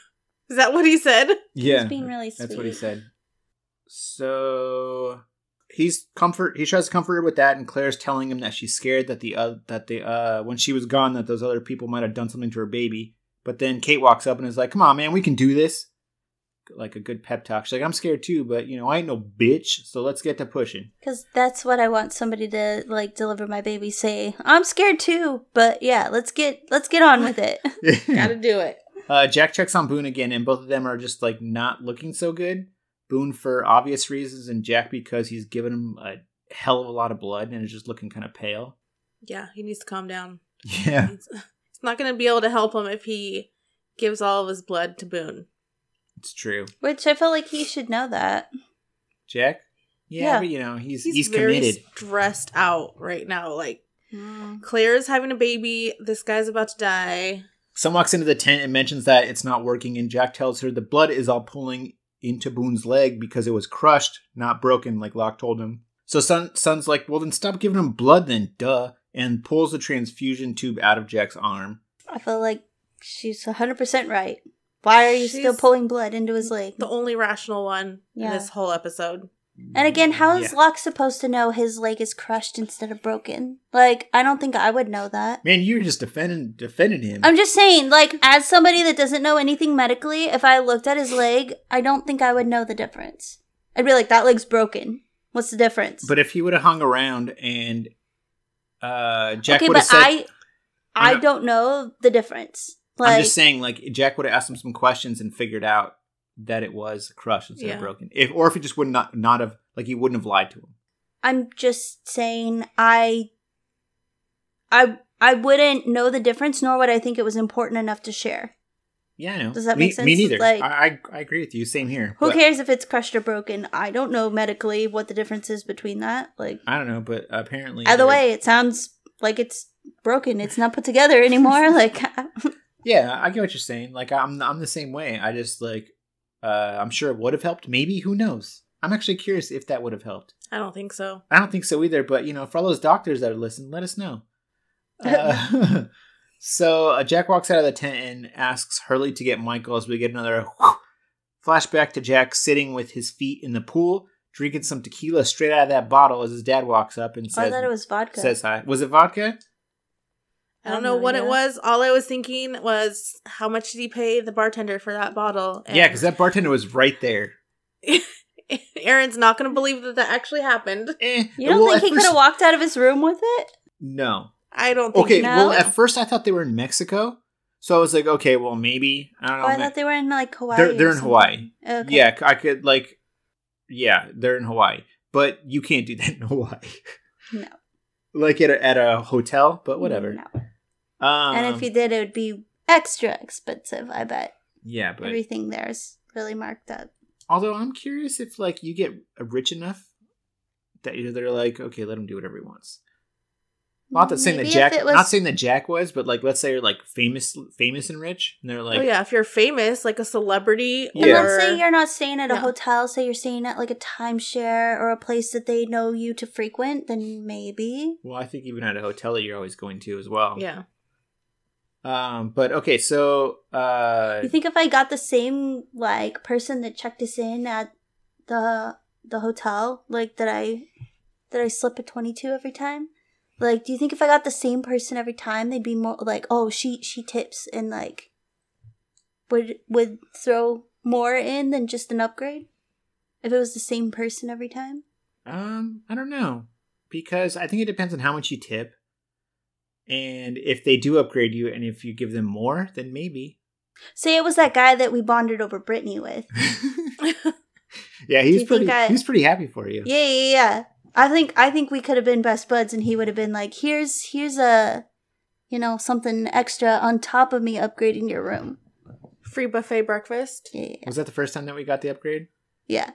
Is that what he said? Yeah, He's being really sweet. that's what he said. So he's comfort. He tries to comfort her with that, and Claire's telling him that she's scared that the uh, that the uh, when she was gone, that those other people might have done something to her baby. But then Kate walks up and is like, "Come on, man, we can do this." Like a good pep talk. She's like, "I'm scared too, but you know, I ain't no bitch. So let's get to pushing." Because that's what I want somebody to like deliver my baby. Say, I'm scared too, but yeah, let's get let's get on with it. Got to do it. Uh, Jack checks on Boone again, and both of them are just like not looking so good. Boone for obvious reasons, and Jack because he's given him a hell of a lot of blood and is just looking kind of pale. Yeah, he needs to calm down. Yeah, He's, he's not going to be able to help him if he gives all of his blood to Boone. it's true. Which I feel like he should know that. Jack. Yeah, Yeah. but you know he's He's, he's, very committed. stressed out right now. Like Claire is having a baby. This guy's about to die. Sun walks into the tent and mentions that it's not working, and Jack tells her the blood is all pulling into Boone's leg because it was crushed, not broken, like Locke told him. So Sun Sun's like, well then stop giving him blood then, duh, and pulls the transfusion tube out of Jack's arm. I feel like she's 100% right. Why are you still pulling blood into his leg? The only rational one in this whole episode. And again, how is Yeah. Locke supposed to know his leg is crushed instead of broken? Like, I don't think I would know that. Man, you're just defending defending him. I'm just saying, like, as somebody that doesn't know anything medically, if I looked at his leg, I don't think I would know the difference. I'd be like, that leg's broken. What's the difference? but if he would have hung around and uh Jack okay, would have said I, I don't know the difference. Like, I'm just saying like Jack would have asked him some questions and figured out that it was crushed instead Yeah. of broken. If or if he just would not not have like he wouldn't have lied to him. I'm just saying, I, I, I wouldn't know the difference, nor would I think it was important enough to share. Yeah, I know. Does that me, make sense? Me neither. Like- I, I agree with you. Same here. Who But- cares if it's crushed or broken? I don't know medically what the difference is between that. Like, I don't know, but apparently either way, it sounds like it's broken. It's not put together anymore. like, Yeah, I get what you're saying. Like I'm I'm the same way. I just like uh I'm sure it would have helped. Maybe who knows? I'm actually curious if that would have helped. I don't think so. I don't think so either, but you know, for all those doctors that are listening, let us know. Uh, so uh, Jack walks out of the tent and asks Hurley to get Michael as we get another flashback to Jack sitting with his feet in the pool, drinking some tequila straight out of that bottle as his dad walks up and says, I thought it was vodka. says hi. Was it vodka? I don't know what it was. All I was thinking was how much did he pay the bartender for that bottle? Yeah, because that bartender was right there. Aaron's not going to believe that that actually happened. Eh. You don't Well, think at he could have walked out of his room with it? No. I don't think Okay, he well, at first I thought they were in Mexico. So I was like, okay, well, maybe. I don't know. Oh, I thought they were in like Hawaii. They're- they're in. Hawaii. Okay. Yeah, I could, like, yeah, they're in Hawaii. But you can't do that in Hawaii. No. like at a, at a hotel, but whatever. No. Um, and if you did, it would be extra expensive. I bet yeah, but everything there's really marked up. although I'm curious if like you get rich enough that you're they're like, okay, let him do whatever he wants. Not that saying that Jack, was- not saying that Jack was, but like let's say you're like famous, famous and rich, and they're like, oh yeah, if you're famous, like a celebrity, And let's say you're not staying at a Yeah. hotel, say you're staying at like a timeshare or a place that they know you to frequent, then maybe. well, I think even at a hotel that you're always going to as well. yeah. Um, but okay, so uh, You think if I got the same like person that checked us in at the the hotel, like that I that I slip a twenty two every time? Like, do you think if I got the same person every time, they'd be more like, oh, she she tips and like would would throw more in than just an upgrade if it was the same person every time? Um, I don't know because I think it depends on how much you tip, and if they do upgrade you, and if you give them more, then maybe. Say it was that guy that we bonded over Brittany with. yeah, he's pretty. I- He's pretty happy for you. Yeah, yeah, yeah. I think I think we could have been best buds, and he would have been like, "Here's here's a, you know, something extra on top of me upgrading your room." Free buffet breakfast. Yeah, yeah, Was that the first time that we got the upgrade? yeah.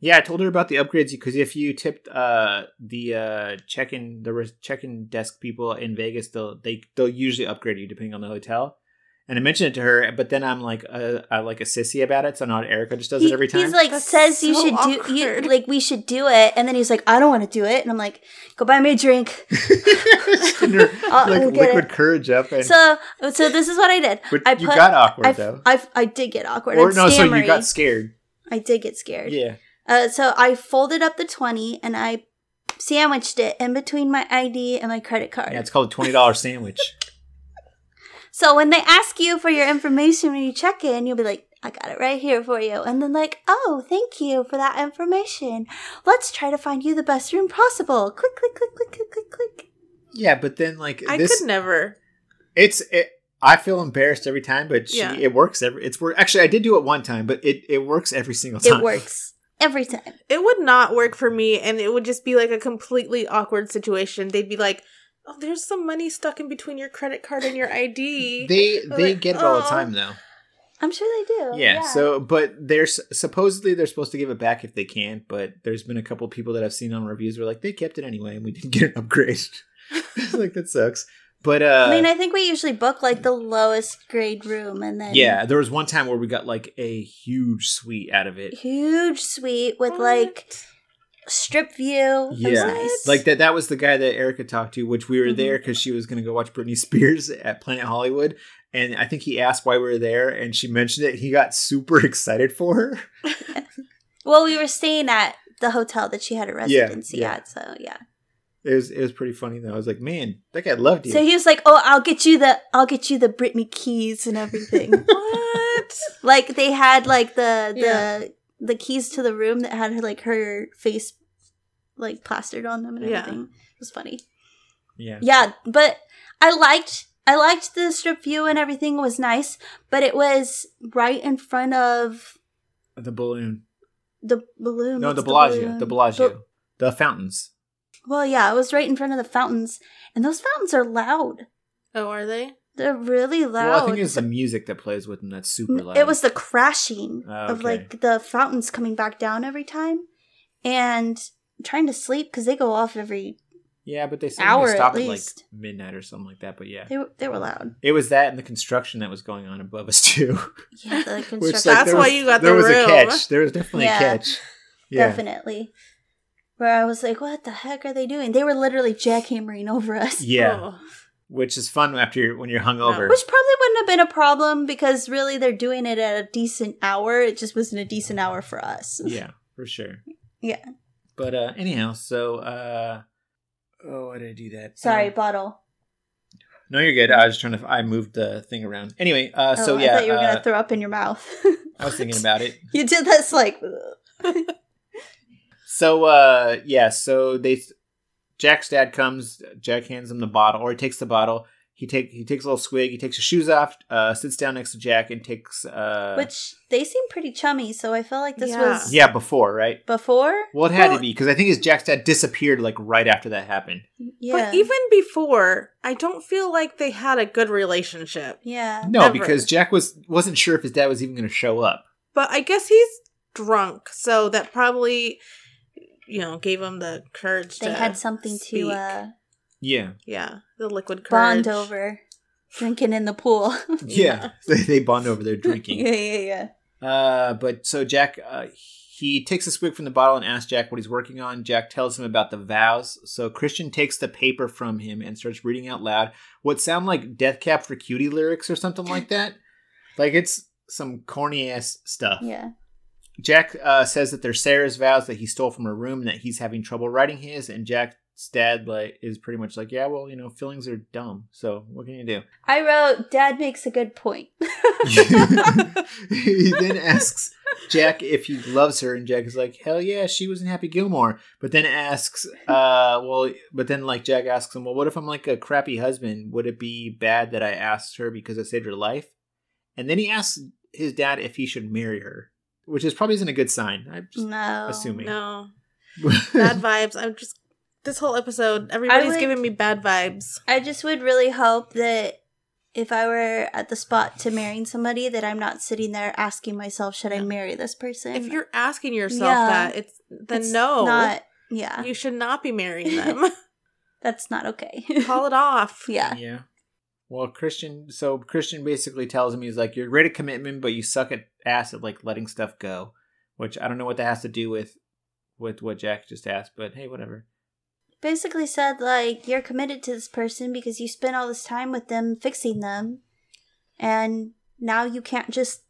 Yeah, I told her about the upgrades because if you tipped uh the uh check-in the check-in desk people in Vegas, they'll they they'll usually upgrade you depending on the hotel. And I mentioned it to her, but then I'm like uh, I like a sissy about it, so now Erica just does He- it every time. He's like That's says you so should do you, like we should do it, and then he's like, "I don't want to do it," and I'm like, "Go buy me a drink." Her, I'll like get liquid it. courage up, and So so this is what I did. but I you got awkward I, though, I, I did get awkward. or I'm no, so you got scared. I did get scared. Yeah, Uh, so I folded up the twenty and I sandwiched it in between my ID and my credit card. yeah, it's called a twenty dollar sandwich. So when they ask you for your information when you check in, you'll be like, I got it right here for you. And then like, oh, thank you for that information. Let's try to find you the best room possible. Click, click, click, click, click, click, click. yeah, but then like I this, could never. it's it, I feel embarrassed every time, but she, Yeah. it works every. It's work. Actually, I did do it one time, but it it works every single time. It works every time. It would not work for me, and it would just be like a completely awkward situation. They'd be like, "Oh, there's some money stuck in between your credit card and your ID." They I'm they like, get it all the time though. I'm sure they do. Yeah, So, but they're supposedly they're supposed to give it back if they can. But there's been a couple people that I've seen on reviews were like they kept it anyway, and we didn't get an upgrade. It's like that sucks. But uh, I mean, I think we usually book like the lowest grade room and then yeah, there was one time where we got like a huge suite out of it. huge suite with What? like strip view. Yeah, nice. like that. That was the guy that Erica talked to, which we were Mhm. there because she was going to go watch Britney Spears at Planet Hollywood, and I think he asked why we were there, and she mentioned it. He got super excited for her. Well, we were staying at the hotel that she had a residency yeah. at, so yeah. It was it was pretty funny though. I was like, man, that guy loved you. So he was like, "Oh, I'll get you the I'll get you the Britney keys and everything." what? like they had like the the Yeah. the keys to the room that had like her face like plastered on them and Yeah. everything. It was funny. yeah, Yeah, but I liked I liked the strip view and everything was nice, but it was right in front of the balloon. the balloon. No, What's the Bellagio. balloon? The Bellagio. Bu- the fountains. Well, yeah, it was right in front of the fountains, and those fountains are loud. Oh, are they? They're really loud. Well, I think it's the music that plays with them that's super loud. It was the crashing Oh, of like the fountains coming back down every time, and trying to sleep because they go off every. yeah, but they said hour they at stopped at like least. midnight or something like that. But yeah, They were they were loud. it was that and the construction that was going on above us too. Yeah, the construction. Which, like, That's there why was- you got there the was room. a catch. There was definitely Yeah. a catch. Yeah, Definitely. Where I was like, what the heck are they doing? They were literally jackhammering over us. yeah, Oh. which is fun after you're, when you're hungover. Which probably wouldn't have been a problem because really they're doing it at a decent hour. It just wasn't a decent hour for us. yeah, for sure. Yeah. But uh anyhow, so uh oh, why did I do that? Sorry, Um, bottle. No, you're good. I was trying to. I moved the thing around. Anyway, uh, Oh, so I yeah, thought you were uh, gonna throw up in your mouth. I was thinking about it. you did this like. So uh yeah, so they Jack's dad comes, Jack hands him the bottle, or he takes the bottle. He take he takes a little swig, he takes his shoes off, uh, sits down next to Jack and takes uh Which they seem pretty chummy, so I feel like this Yeah. was Yeah, before, right? before. Well it had Well- to be, because I think his Jack's dad disappeared like right after that happened. Yeah. But even before, I don't feel like they had a good relationship. yeah. No, Ever. because Jack was wasn't sure if his dad was even gonna show up. But I guess he's drunk, so that probably, you know, gave him the courage They to. had something speak. to uh, Yeah. Yeah, the liquid courage. bond over. Drinking in the pool. Yeah. They they bond over their drinking. yeah, yeah, yeah. Uh, but so Jack, uh, he takes a swig from the bottle and asks Jack what he's working on. Jack tells him about the vows. So Christian takes the paper from him and starts reading out loud what sound like Death Cab for Cutie lyrics or something like that. Like it's some corny ass stuff. Yeah. Jack uh, says that they're Sarah's vows that he stole from her room and that he's having trouble writing his. And Jack's dad like is pretty much like, yeah, well, you know, feelings are dumb. So what can you do? I wrote, Dad makes a good point. he then asks Jack if he loves her, and Jack is like, "Hell yeah, she was in Happy Gilmore." But then asks, "Uh, well, but then like Jack asks him, well, what if I'm like a crappy husband? Would it be bad that I asked her because I saved her life?" And then he asks his dad if he should marry her, which is probably isn't a good sign. I'm just no. assuming. No, bad vibes. I'm just. This whole episode, everybody's would- giving me bad vibes. I just would really hope that if I were at the spot to marrying somebody, that I'm not sitting there asking myself, should I marry this person? If you're asking yourself Yeah. that, it's then It's no, Not, yeah. you should not be marrying them. That's not okay. Call it off. yeah. Yeah. Well, Christian. So Christian basically tells him he's like, "You're great at commitment, but you suck at ass at like letting stuff go." Which I don't know what that has to do with with what Jack just asked, but hey, whatever. Basically said, like, you're committed to this person because you spent all this time with them fixing them. And now you can't just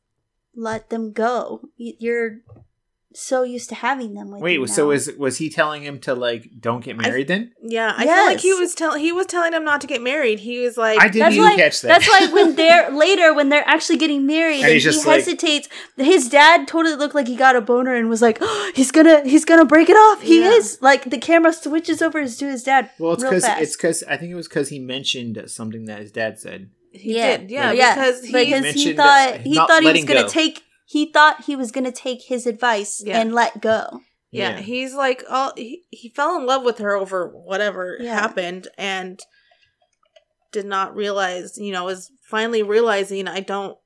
let them go. You're so used to having them with you Wait, so now. is was he telling him to like don't get married then? Yeah, I feel like he was telling he was telling him not to get married. He was like, I didn't That's even why- catch that. That's why when they're later, when they're actually getting married, And and, he's he just like- hesitates. his dad totally looked like he got a boner and was like, oh, "He's gonna, he's gonna break it off." He Yeah. is like the camera switches over to his dad. well, it's because it's because I think it was because he mentioned something that his dad said. he did, yeah, Yeah. because he because he thought he thought he was gonna take he thought he was gonna take his advice Yeah. and let go. yeah, Yeah. he's like, oh, he, he fell in love with her over whatever Yeah. happened and did not realize, you know, was finally realizing I don't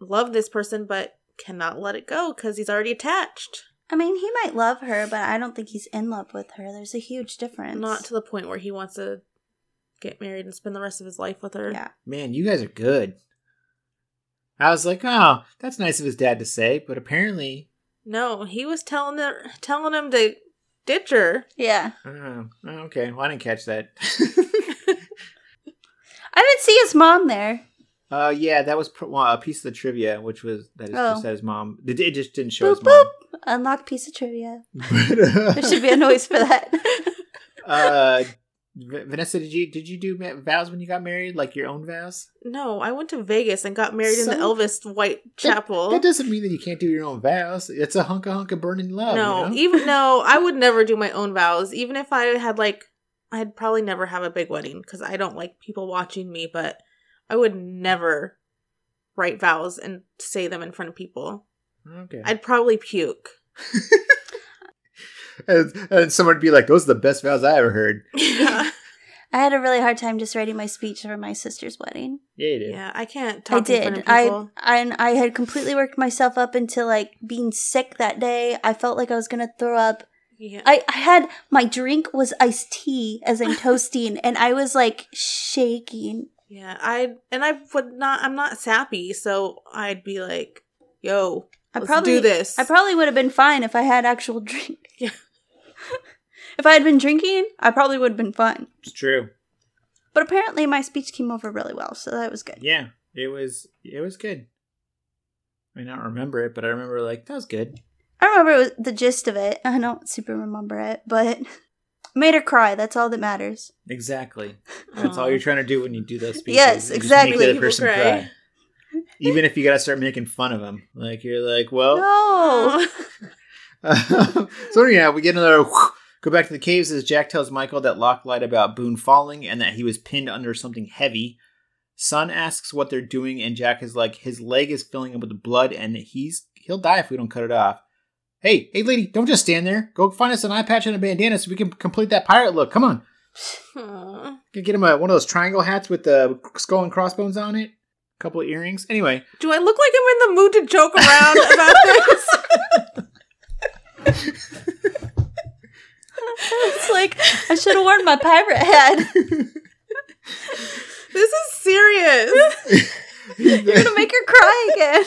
love this person, but cannot let it go because he's already attached. I mean, he might love her, but I don't think he's in love with her. There's a huge difference. Not to the point where he wants to get married and spend the rest of his life with her. yeah. Man, you guys are good. I was like, oh, that's nice of his dad to say, but apparently, No, he was telling her, telling him to ditch her. Yeah. oh, okay, well, I didn't catch that. I didn't see his mom there. Uh, yeah, that was pr- well, a piece of the trivia, which was that his, Oh. just that his mom. It, it just didn't show Boop his mom. boop. Unlock piece of trivia. But, There should be a noise for that. uh, V- Vanessa, did you did you do ma- vows when you got married, like your own vows? No, I went to Vegas and got married in the Elvis White Chapel. That doesn't mean that you can't do your own vows. It's a hunk of hunk of burning love. no, you know? even no, I would never do my own vows. Even if I had like, I'd probably never have a big wedding because I don't like people watching me. But I would never write vows and say them in front of people. okay. I'd probably puke. and, and someone would be like, "Those are the best vows I ever heard." yeah, I had a really hard time just writing my speech for my sister's wedding. Yeah, you did. yeah, I can't talk I in front did. of I and I had completely worked myself up into like being sick that day. I felt like I was gonna throw up. yeah. I, I had my drink was iced tea as I'm toasting, and I was like shaking. Yeah, I and I would not. I'm not sappy, so I'd be like, "Yo, I let's probably do this." I probably would have been fine if I had actual drink. Yeah. If I had been drinking, I probably would have been fine. It's true. But apparently, my speech came over really well, so that was good. Yeah, it was. It was good. I may not remember it, but I remember like that was good. I remember it was the gist of it. I don't super remember it, but Made her cry. That's all that matters. Exactly. That's all you're trying to do when you do those speeches. Yes, exactly. Make the other person cry. cry. Even if you gotta start making fun of them, like you're like, well, No. so yeah, we get another go back to the caves as Jack tells Michael that Locke lied about Boone falling and that he was pinned under something heavy. Sun asks what they're doing, and Jack is like, his leg is filling up with blood, and he's he'll die if we don't cut it off. Hey, hey, lady, don't just stand there. Go find us an eye patch and a bandana so we can complete that pirate look. Come on, Aw. get him a, one of those triangle hats with the skull and crossbones on it. A couple of earrings. Anyway, Do I look like I'm in the mood to joke around about this? it's like I should have worn my pirate hat. this is serious. You're gonna make her cry again.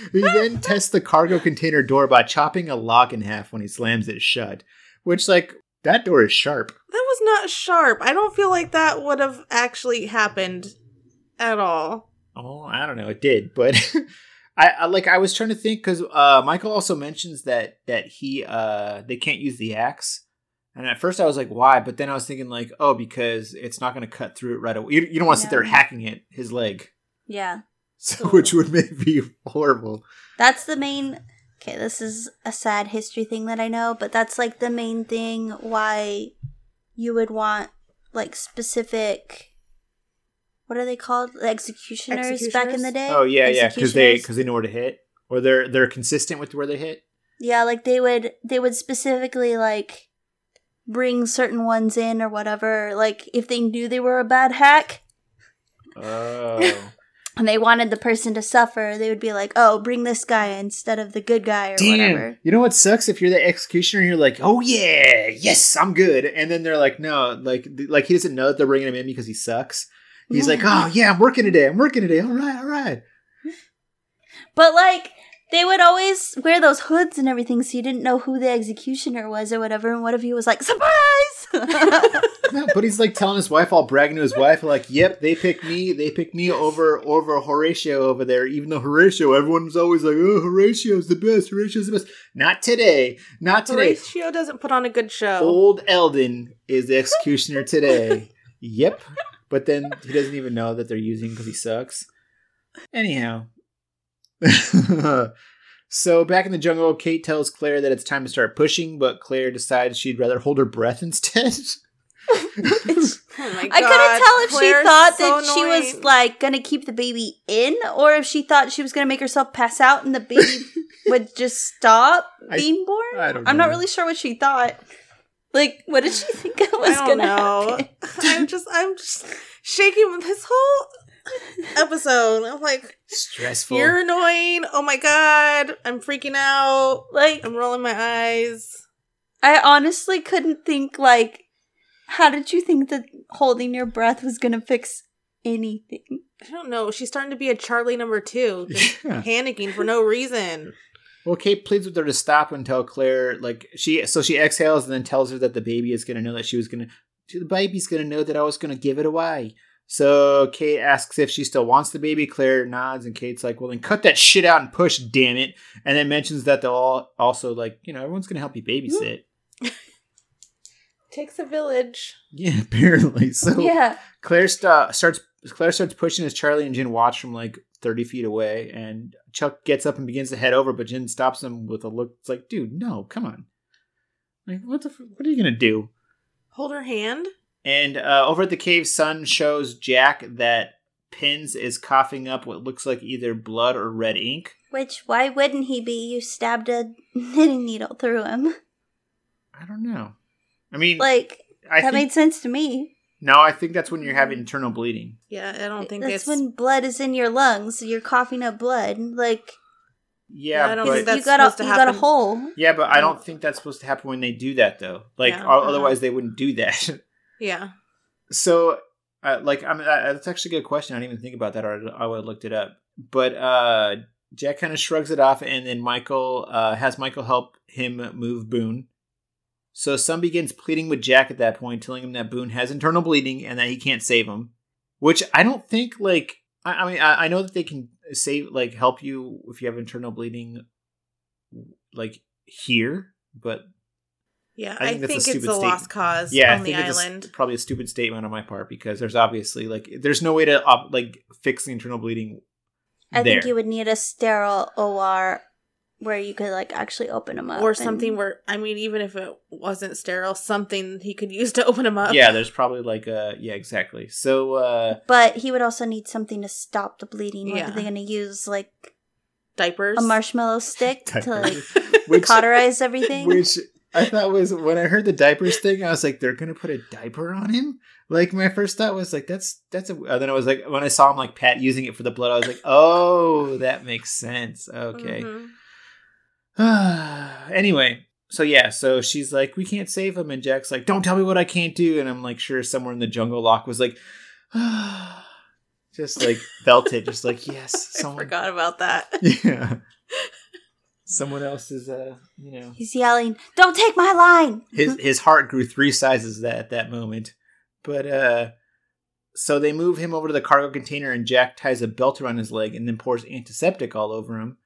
He then tests the cargo container door by chopping a lock in half when he slams it shut. Which, like, that door is sharp. That was not sharp. I don't feel like that would have actually happened at all. Oh, I don't know. It did, but I, I like. I was trying to think because uh, Michael also mentions that that he uh they can't use the axe, and at first I was like, why? But then I was thinking like, oh, because it's not going to cut through it right away. You, you don't want to sit there hacking it his leg, Yeah, so which would make be horrible. that's the main. Okay, this is a sad history thing that I know, but that's like the main thing why you would want like specific. What are they called? The executioners, back in the day. Oh yeah, yeah, because they because they know where to hit, or they're they're consistent with where they hit. Yeah, like they would they would specifically like bring certain ones in or whatever. Like if they knew they were a bad hack Oh. and they wanted the person to suffer, they would be like, "Oh, bring this guy instead of the good guy or Damn. whatever." You know what sucks if you're the executioner and you're like, "Oh yeah, yes, I'm good," and then they're like, "No," like like he doesn't know that they're bringing him in because he sucks. He's like, "Oh yeah, I'm working today. I'm working today. All right, all right." But like they would always wear those hoods and everything, so you didn't know who the executioner was or whatever. And what if he was like, "Surprise!" No, but he's like telling his wife, all bragging to his wife, like, "Yep, they picked me. They picked me over over Horatio over there. Even though Horatio, everyone's always like, oh, Horatio's the best. Horatio's the best. Not today. Not today. Horatio doesn't put on a good show. Old Eldon is the executioner today. yep. But then he doesn't even know that they're using because he sucks. Anyhow. so back in the jungle, Kate tells Claire that it's time to start pushing, but Claire decides she'd rather hold her breath instead. Oh my I couldn't tell if Claire's she thought so that she was like gonna keep the baby in, or if she thought she was gonna make herself pass out and the baby would just stop I- being born. I don't I'm not really sure what she thought. Like, what did she think it was I don't gonna know. happen? I'm just, I'm just shaking with this whole episode. I'm like, Stressful. you're annoying. Oh my god, I'm freaking out. Like, I'm rolling my eyes. I honestly couldn't think. Like, how did you think that holding your breath was gonna fix anything? I don't know. She's starting to be a Charlie number two, Yeah. panicking for no reason. Well, Kate pleads with her to stop and tell Claire, like she, so she exhales and then tells her that the baby is going to know that she was going to, the baby's going to know that I was going to give it away. So Kate asks if she still wants the baby. Claire nods, and Kate's like, "Well, then cut that shit out and push, damn it!" And then mentions that they'll all also like, you know, everyone's going to help you babysit. Takes a village. Yeah, apparently. So Yeah, Claire sta starts Claire starts pushing as Charlie and Jin watch from like 30 feet away, and Chuck gets up and begins to head over, but Jin stops him with a look. It's like, dude, no, come on. Like, what the? f- What are you gonna do? Hold her hand. And uh, over at the cave, Sun shows Jack that Pins is coughing up what looks like either blood or red ink. which why wouldn't he be? You stabbed a knitting needle through him. I don't know. I mean, Like I that think, made sense to me. no, I think that's when you're having internal bleeding. Yeah, I don't think That's it's. when blood is in your lungs. So you're coughing up blood. Like Yeah, I don't but think that's you got supposed a to you got a hole. yeah, but I don't think that's supposed to happen when they do that though. Like, Yeah, o- uh-huh. otherwise they wouldn't do that. yeah. So, uh, like, I mean, uh, that's actually a good question. I didn't even think about that, or I would have looked it up. But uh, Jack kind of shrugs it off, and then Michael uh, has Michael help him move Boone. So, Sun begins pleading with Jack at that point, telling him that Boone has internal bleeding and that he can't save him. Which I don't think, like, I, I mean, I, I know that they can save, like, help you if you have internal bleeding, like here, but Yeah, I I think think, a it's stupid a statement. lost cause Yeah, I on the think it's a s- island. probably a stupid statement on my part because there's obviously like there's no way to op- like fix the internal bleeding. I there. think you would need a sterile OR where you could like actually open them up or and- something where I mean, even if it wasn't sterile, something he could use to open him up. yeah, there's probably like a yeah exactly. So uh But he would also need something to stop the bleeding. Like, Yeah. are they going to use like diapers. a marshmallow stick to like which cauterize everything? which I thought was when I heard the diapers thing, I was like, they're gonna put a diaper on him. Like my first thought was like, that's that's a. And then I was like, when I saw him like Pat using it for the blood, I was like, oh, that makes sense. Okay. Mhm. anyway, so yeah, so she's like, we can't save him, and Jack's like, don't tell me what I can't do, and I'm like, sure, somewhere in the jungle, Locke was like, just like felt it, just like yes, I someone, forgot about that. yeah, someone else is, uh, you know, He's yelling, "Don't take my line!" his his heart grew three sizes that at that moment, but uh. So they move him over to the cargo container, and Jack ties a belt around his leg and then pours antiseptic all over him.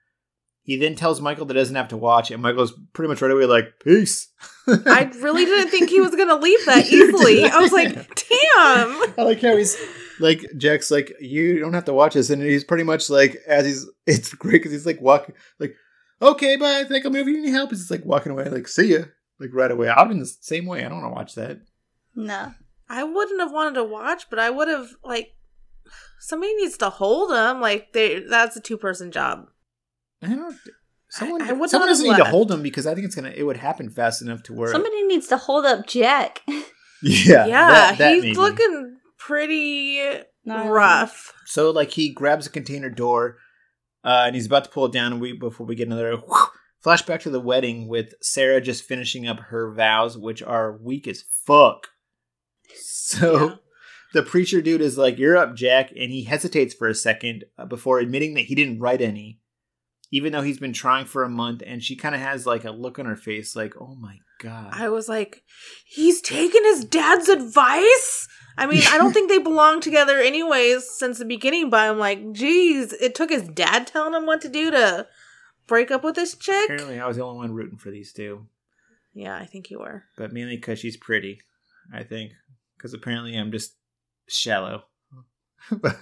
He then tells Michael that he doesn't have to watch, and Michael's pretty much right away like, "Peace." I really didn't think he was gonna leave that easily. I was like, damn. I like how he's like Jack's like you don't have to watch this, and he's pretty much like as he's it's great because he's like walking like okay, bye. I think I'm if you need help. He's just like walking away like see ya like right away. I've been the same way. I don't want to watch that. No. I wouldn't have wanted to watch, but I would have like somebody needs to hold him. Like they that's a two person job. I don't. Someone, I would someone doesn't need to hold him because I think it's gonna. It would happen fast enough to where. Somebody needs to hold up Jack. yeah, Yeah, that- that he's maybe. looking pretty Gnarly. rough. So like he grabs a container door, uh, and he's about to pull it down. We before we get another flashback to the wedding with Sarah just finishing up her vows, which are weak as fuck. So Yeah. the preacher dude is like, "You're up, Jack," and he hesitates for a second uh, before admitting that he didn't write any, even though he's been trying for a month. And she kind of has like a look on her face, like, "Oh my god." I was like, he's taking his dad's advice. I mean, I don't think they belong together anyways since the beginning, but I'm like, geez, it took his dad telling him what to do to break up with this chick. Apparently, I was the only one rooting for these two. Yeah, I think you were. but mainly because she's pretty, I think. Because apparently I'm just shallow. But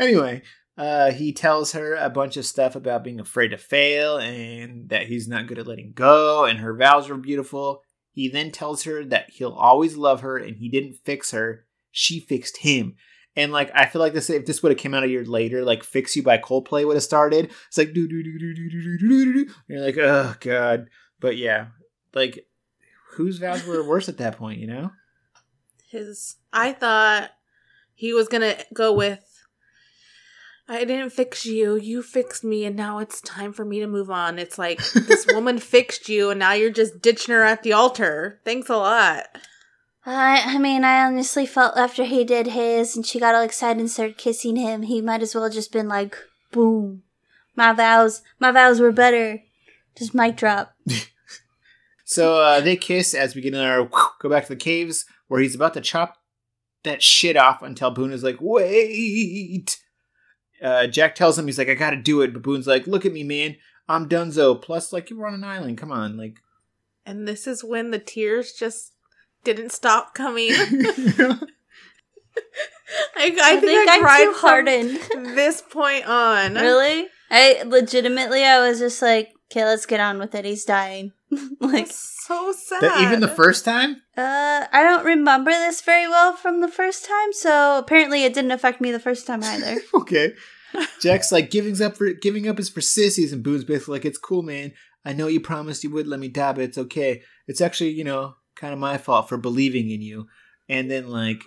anyway, uh, he tells her a bunch of stuff about being afraid to fail and that he's not good at letting go, and her vows were beautiful. He then tells her that he'll always love her and he didn't fix her, she fixed him. And like I feel like this if this would have come out a year later, like "Fix You" by Coldplay would have started. It's like do do do do do do do. do. You're like, oh god. But yeah, like whose vows were worse at that point? You know? His. I thought he was gonna go with. I didn't fix you. You fixed me, and now it's time for me to move on. It's like this woman fixed you, and now you're just ditching her at the altar. Thanks a lot. I, I mean, I honestly felt after he did his and she got all excited and started kissing him, he might as well just been like, boom. My vows, my vows were better. Just mic drop. So uh, they kiss as we get in our go back to the caves where he's about to chop that shit off until Boone is like, wait. Uh, Jack tells him he's like, I gotta do it, but Boone's like, look at me, man, I'm Dunzo. Plus, like, you're on an island. Come on, like. And this is when the tears just didn't stop coming. I, I, think, I, I'm cried too hardened. this point on. really? I legitimately, I was just like, okay, let's get on with it. He's dying. like, That's so sad. That even the first time? uh, I don't remember this very well from the first time, so apparently it didn't affect me the first time either. okay. Jack's like giving up for giving up is for sissies, and Boone's basically like, "It's cool, man. I know you promised you would let me die, but it's okay. It's actually, you know, kind of my fault for believing in you." And then like,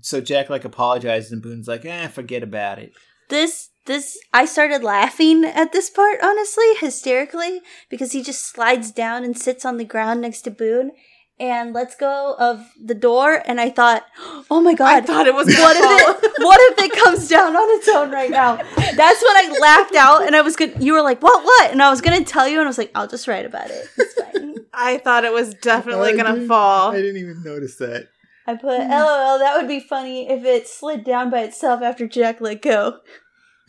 so Jack like apologizes, and Boone's like, "Eh, forget about it." this this I started laughing at this part honestly hysterically because he just slides down and sits on the ground next to Boone and let's go of the door and I thought oh my god I thought it was what if it what if it comes down on its own right now that's when I laughed out and I was good you were like what what and I was gonna tell you and I was like I'll just write about it it's fine I thought it was definitely I gonna didn't- fall. I didn't even notice that. I put mm. lol that would be funny if it slid down by itself after Jack let go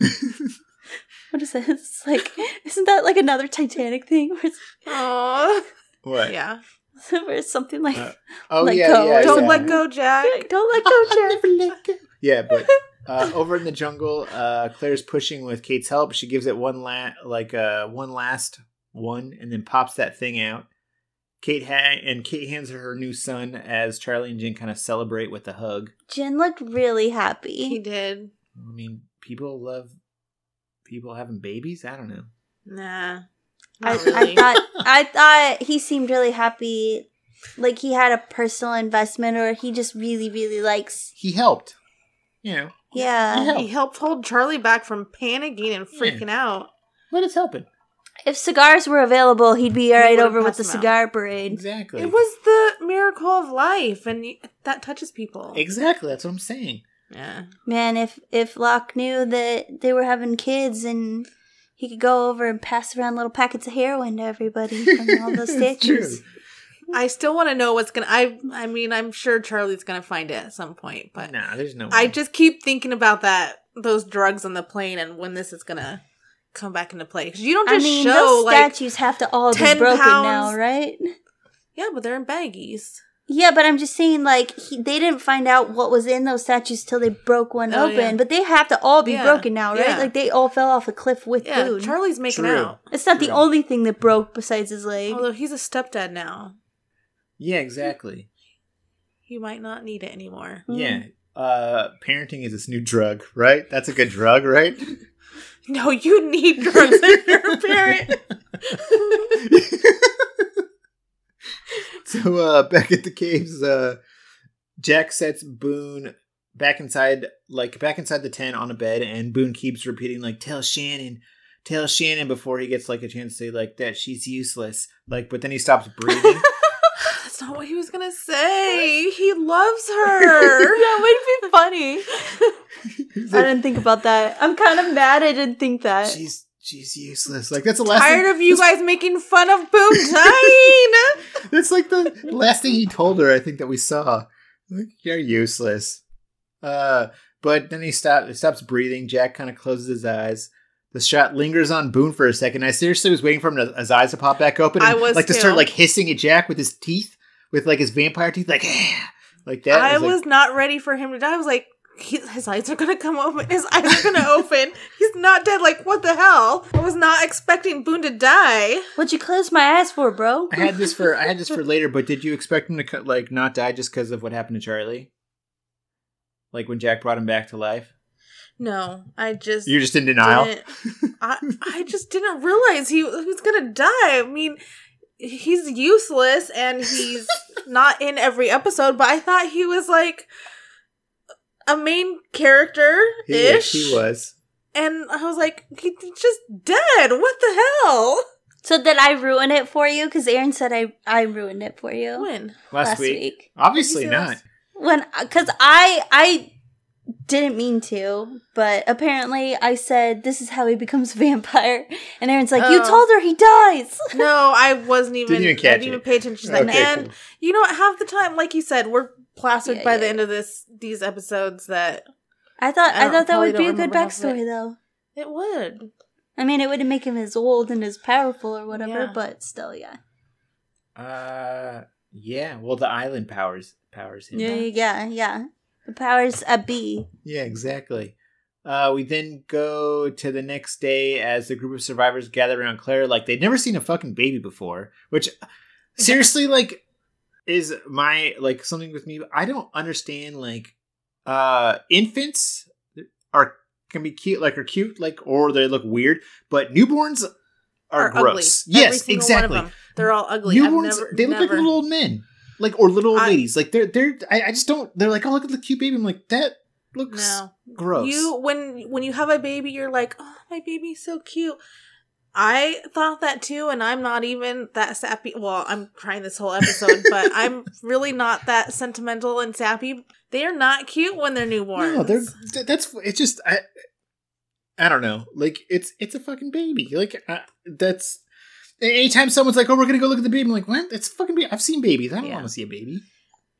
what is that? It's like, isn't that like another Titanic thing? Where it's, Aw. What? Yeah. or something like Uh, Oh Let yeah, go yeah. Don't yeah. let go, Jack. don't let go, Jack. Yeah, but uh, over in the jungle, uh, Claire's pushing with Kate's help. She gives it one la- like uh, one last one, and then pops that thing out. Kate ha- and Kate hands her her new son as Charlie and Jin kind of celebrate with a hug. Jin looked really happy. He did. I mean, people love people having babies. I don't know. Nah. I, Not really. I thought I thought he seemed really happy, like he had a personal investment, or he just really, really likes. He helped. You know, Yeah. Yeah. he helped hold Charlie back from panicking and freaking out. but it's helping. If cigars were available, he'd be right over with the him out. cigar parade. Exactly. It was the miracle of life, and that touches people. exactly. That's what I'm saying. Yeah. Man, if if Locke knew that they were having kids and he could go over and pass around little packets of heroin to everybody from all those statues. I still want to know what's gonna. I. I mean, I'm sure Charlie's gonna find it at some point, but Nah, there's no. I just keep thinking about that those drugs on the plane and when this is gonna come back into play because you don't I mean, show those like statues have to all be 10 broken now, right? yeah, but they're in baggies. Yeah, but I'm just saying, like, he, they didn't find out what was in those statues till they broke one Oh, open. yeah. But they have to all be Yeah, broken now, right? yeah. Like, they all fell off a cliff with Yeah, Boone. Charlie's making True. out. it's not the only thing that broke besides his leg. Although he's a stepdad now, Yeah, exactly. he might not need it anymore. Mm. Yeah. Uh, parenting is this new drug, right? That's a good drug, right? No, you need drugs if you're a parent. so uh back at the caves, uh Jack sets Boone back inside like back inside the tent on a bed and Boone keeps repeating like tell Shannon tell Shannon before he gets like a chance to say like that she's useless. Like but then he stops breathing. That's not what he was gonna say. He loves her. that would be funny. He's I didn't think about that. I'm kind of mad I didn't think that. she's she's useless. Like that's the last Tired thing, of you guys making fun of Boone dying. That's like the last thing he told her, I think, that we saw. Like, You're useless. Uh, but then he stops. He stops breathing. Jack kind of closes his eyes. The shot lingers on Boone for a second. I seriously was waiting for him to, his eyes to pop back open. I was like to start like hissing at Jack with his teeth, with like his vampire teeth, like like that. I like, was not ready for him to die. I was like, he, his eyes are gonna come open. His eyes are gonna open. He's not dead. Like what the hell? I was not expecting Boone to die. What'd you close my eyes for, bro? I had this for I had this for later. But did you expect him to like not die just because of what happened to Charlie? Like when Jack brought him back to life. No, I just You're just in denial. I I just didn't realize he, he was gonna die. I mean, he's useless and he's not in every episode. But I thought he was like a main character He, ish. he was. and I was like, he's just dead. What the hell? So did I ruin it for you? Because Aaron said I I ruined it for you When? last, week. Obviously Did you say not. last- when uh, because I I didn't mean to, but apparently I said this is how he becomes a vampire, and Aaron's like, "You Oh. told her he dies." No, I wasn't even. Didn't even I didn't even pay attention to that. Okay, and cool. you know, what? half the time, like you said, we're plastered Yeah, by yeah, the end of this these episodes that I thought I I, thought that would be a good remember half of backstory, it. though. it would. I mean, it wouldn't make him as old and as powerful or whatever, Yeah. but still, yeah, Uh, yeah. Well, the island powers powers him. yeah, yeah, yeah. The powers a B. Yeah, exactly. Uh, we then go to the next day as the group of survivors gather around Claire. Like they'd never seen a fucking baby before. Which, seriously, like, is my like something with me. I don't understand. Like, uh, infants are can be cute, like are cute, like, or they look weird. But newborns are, ugly. gross. Every Yes, exactly. One of them. They're all ugly. Newborns, never- they look like little old men, like or little old I- ladies. Like they're they're. I, I just don't. They're like, oh look at the cute baby. I'm like that looks No, gross. you when when you have a baby, you're like, oh, my baby's so cute. I thought that too, and I'm not even that sappy. Well, I'm crying this whole episode, but I'm really not that sentimental and sappy. They are not cute when they're newborns. No, they're that's it's just I I don't know. Like it's it's a fucking baby. Like I, that's anytime someone's like, "Oh, we're gonna go look at the baby," I'm like, "What? It's fucking baby. I've seen babies. I don't Yeah. want to see a baby.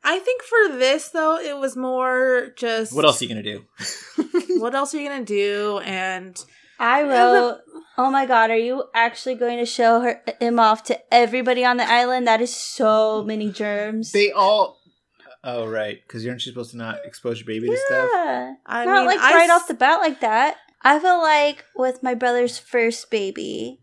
I think for this though, it was more just What else are you gonna do?" what else are you gonna do? And I Yeah, wrote Oh my god, are you actually going to show her him off to everybody on the island? That is so many germs. They all. Oh right, because you aren't you supposed to not expose your baby to stuff? yeah. I Not mean, like I right s- off the bat like that. I feel like with my brother's first baby,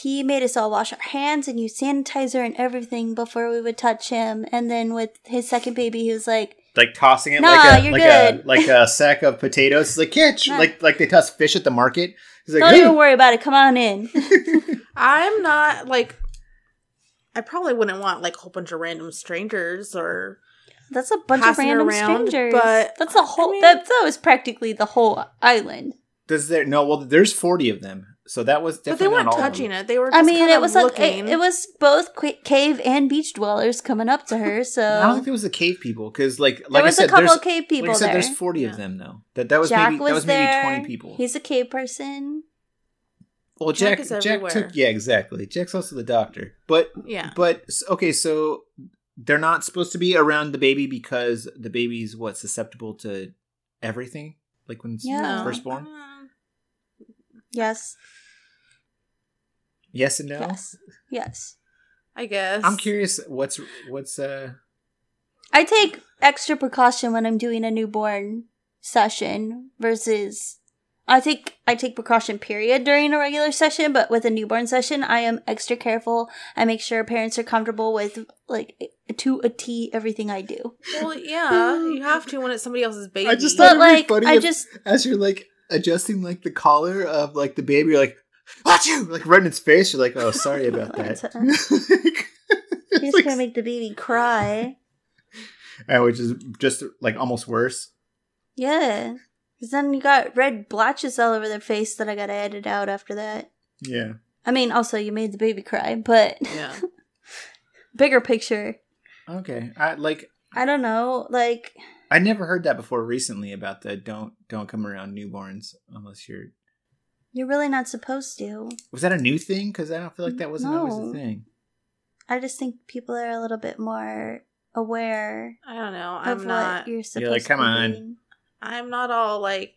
he made us all wash our hands and use sanitizer and everything before we would touch him. And then with his second baby, he was like, Like tossing it No, like a you're like a like a sack of potatoes. It's like catch, No. like like they toss fish at the market. He's like, "Don't even worry about it. Come on in." I'm not like. I probably wouldn't want like a whole bunch of random strangers or That's a bunch of random around, strangers. but- that's the whole. I mean- that that was practically the whole island. Does there no? Well, there's forty of them, so that was definitely. but they weren't not all of touching it. They were. I mean, it of was like it, it was both qu- cave and beach dwellers coming up to her. So I don't think it was the cave people because, like, like there was I said, a couple there's, of cave people like I said, there. there's forty Yeah. of them though. That that was Jack maybe was, that was maybe there. twenty people. He's a cave person. well, Jack Jack is Jack, took yeah exactly. Jack's also the doctor, but yeah. but okay, so they're not supposed to be around the baby because the baby's what susceptible to everything, like when it's Yeah. first born. Uh, Yes. Yes and no. Yes. Yes. I guess. I'm curious. What's what's uh I take extra precaution when I'm doing a newborn session versus I take I take precaution period during a regular session, but with a newborn session, I am extra careful. I make sure parents are comfortable with like to a T everything I do. Well, yeah, you have to when it's somebody else's baby. I just But That'd be like funny I if- just as you're like adjusting like the collar of like the baby, you're like, "Watch you!" Like right in its face. You're like, "Oh, sorry about that." you're It's just like- gonna make the baby cry. and which is just like almost worse. Yeah. Cause then you got red blotches all over their face that I gotta edit out after that. Yeah. I mean, also you made the baby cry, but yeah. bigger picture. Okay. I like. I don't know, like I never heard that before recently about the don't don't come around newborns unless you're. you're really not supposed to. Was that a new thing? Because I don't feel like that wasn't always a thing. I just think people are a little bit more aware I don't know. I'm what not. you're supposed like, "Come be on." doing. I'm not all like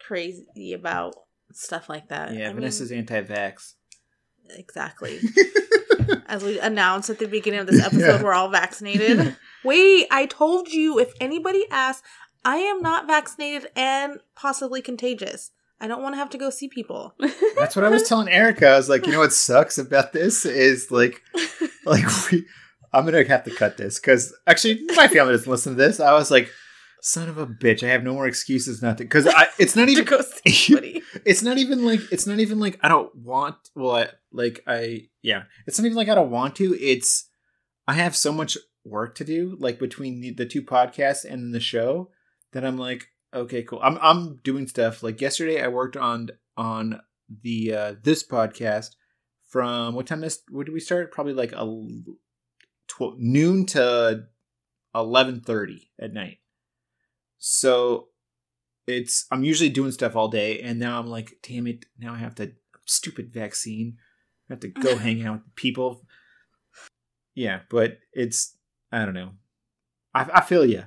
crazy about stuff like that. Yeah, I Vanessa's anti-vax. Exactly. As we announced at the beginning of this episode, Yeah. we're all vaccinated. Wait, I told you if anybody asks, I am not vaccinated and possibly contagious. I don't want to have to go see people. That's what I was telling Erica. I was like, you know what sucks about this is like, like we, I'm gonna have to cut this because actually my family doesn't listen to this. I was like, son of a bitch, I have no more excuses not to because I it's not even go see somebody. it's not even like it's not even like I don't want. Well, I like I yeah, it's not even like I don't want to. It's I have so much work to do, like between the, the two podcasts and the show, that I'm like, okay, cool. I'm I'm doing stuff. Like yesterday, I worked on on the uh this podcast from what time this what did we start? Probably like a tw- noon to eleven thirty at night. So it's I'm usually doing stuff all day, and now I'm like, damn it, now I have to stupid vaccine. I have to go hang out with people. Yeah, but it's I don't know. I I feel you.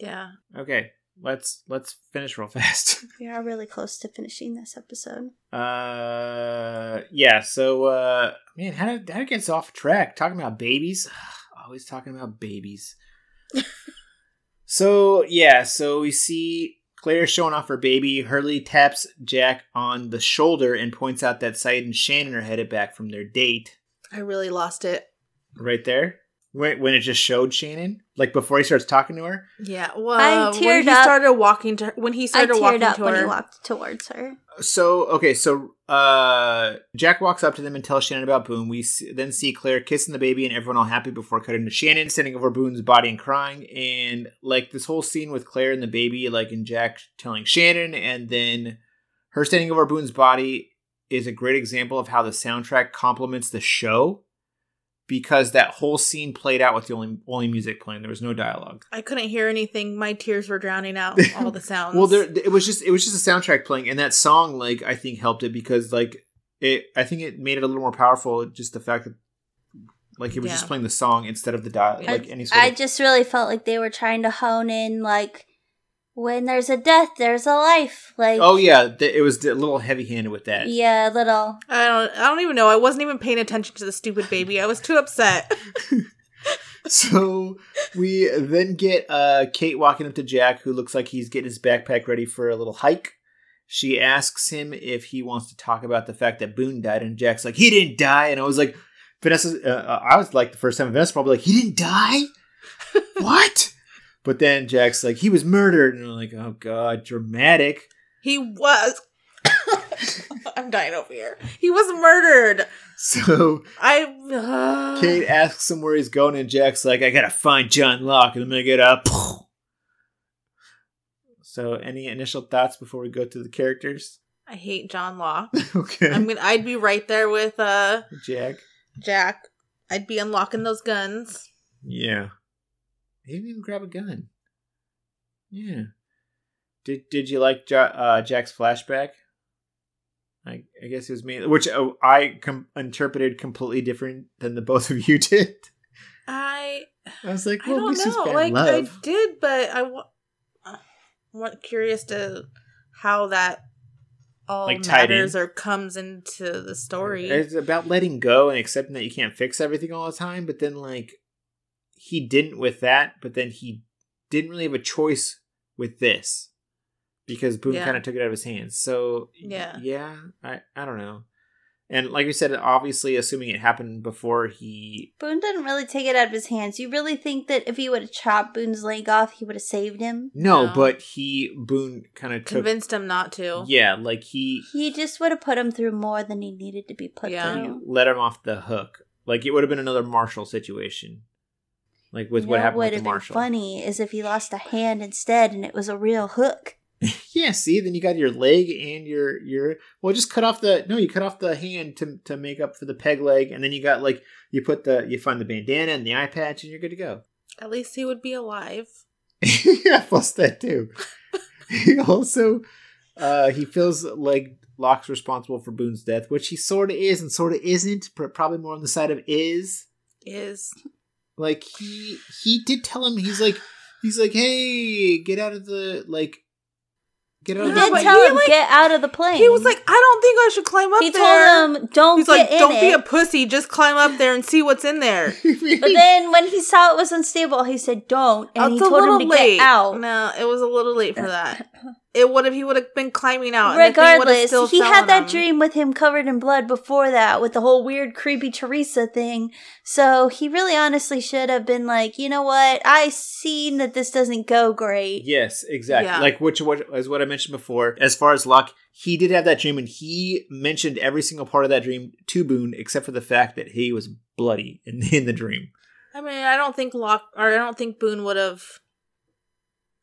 Yeah. Okay, let's let's finish real fast. we are really close to finishing this episode. Uh, yeah. So, uh, man, how did how did get off track? Talking about babies. Always talking about babies. so yeah, so we see Claire showing off her baby. Hurley taps Jack on the shoulder and points out that Sayid and Shannon are headed back from their date. I really lost it. Right there, when when it just showed Shannon, like before he starts talking to her. Yeah. Well, I when he up. started walking to her, when he I started teared walking up to when he walked towards her. So okay, so uh, Jack walks up to them and tells Shannon about Boone. We s then see Claire kissing the baby and everyone all happy before cutting to Shannon standing over Boone's body and crying. And like this whole scene with Claire and the baby, like and Jack telling Shannon, and then her standing over Boone's body is a great example of how the soundtrack complements the show because that whole scene played out with the only only music playing. There was no dialogue. I couldn't hear anything. My tears were drowning out all the sounds. Well, there it was just it was just a soundtrack playing, and that song like I think helped it because like it I think it made it a little more powerful. Just the fact that like it was just playing the song instead of the dial Yeah. like any sort I of just really felt like they were trying to hone in like When there's a death, there's a life. Like Oh yeah, th- it was a little heavy-handed with that. yeah, little. I don't. I don't even know. I wasn't even paying attention to the stupid baby. I was too upset. So we then get uh, Kate walking up to Jack, who looks like he's getting his backpack ready for a little hike. She asks him if he wants to talk about the fact that Boone died, and Jack's like, "He didn't die." And I was like, "Vanessa," uh, I was like the first time Vanessa probably like, "He didn't die." what? But then Jack's like, "He was murdered," and I'm like, "Oh God, dramatic." He was. I'm dying over here. He was murdered. So I. Uh, Kate asks him where he's going, and Jack's like, I gotta find John Locke, and I'm gonna get up. So, any initial thoughts before we go to the characters? I hate John Locke. okay. I mean, I'd be right there with uh Jack. Jack. I'd be unlocking those guns. Yeah. He didn't even grab a gun. Yeah. Did Did you like ja- uh, Jack's flashback? I I guess it was me, which uh, I com- interpreted completely different than the both of you did. I I was like, I don't this is know. bad Like love. I did, but I wa- uh, curious to how that all Like, matters or comes into the story. It's about letting go and accepting that you can't fix everything all the time. But then, like, he didn't with that. But then he didn't really have a choice with this because Boone Yeah. kind of took it out of his hands. So Yeah. yeah. I I don't know. And like we said, obviously, assuming it happened before he. Boone didn't really take it out of his hands. You really think that if he would have chopped Boone's leg off, he would have saved him? No, No. but he Boone kind of took. Convinced him not to. Yeah, like he He just would have put him through more than he needed to be put Yeah. through. let him off the hook. Like it would have been another Marshall situation. Like with You what happened would with the have been Marshall. funny is if he lost a hand instead and it was a real hook. Yeah, see, then you got your leg and your your well, just cut off the no, you cut off the hand to to make up for the peg leg, and then you got like you put the you find the bandana and the eye patch, and you're good to go. At least he would be alive. yeah, plus that too. he also uh he feels like Locke's responsible for Boone's death, which he sort of is and sort of isn't, but probably more on the side of is. Is Like he he did tell him he's like he's like hey get out of the like get out He of did the but tell he, him like- get out of the plane. he was like, I don't think I should climb up he there. told him don't He's get like, in don't be it. a pussy. Just climb up there and see what's in there. but then when he saw it was unstable, he said don't, and he it's a told little him to late. get out. No, it was a little late for that. It would have. He would have been climbing out. and the thing would Regardless, still he had that him. dream with him covered in blood before that, with the whole weird, creepy Teresa thing. So he really honestly should have been like, you know what? I seen that this doesn't go great. Yes, exactly. Yeah. Like which what is what I mentioned before. As far as Locke, he did have that dream, and he mentioned every single part of that dream to Boone, except for the fact that he was bloody in in the dream. I mean, I don't think Locke or I don't think Boone would have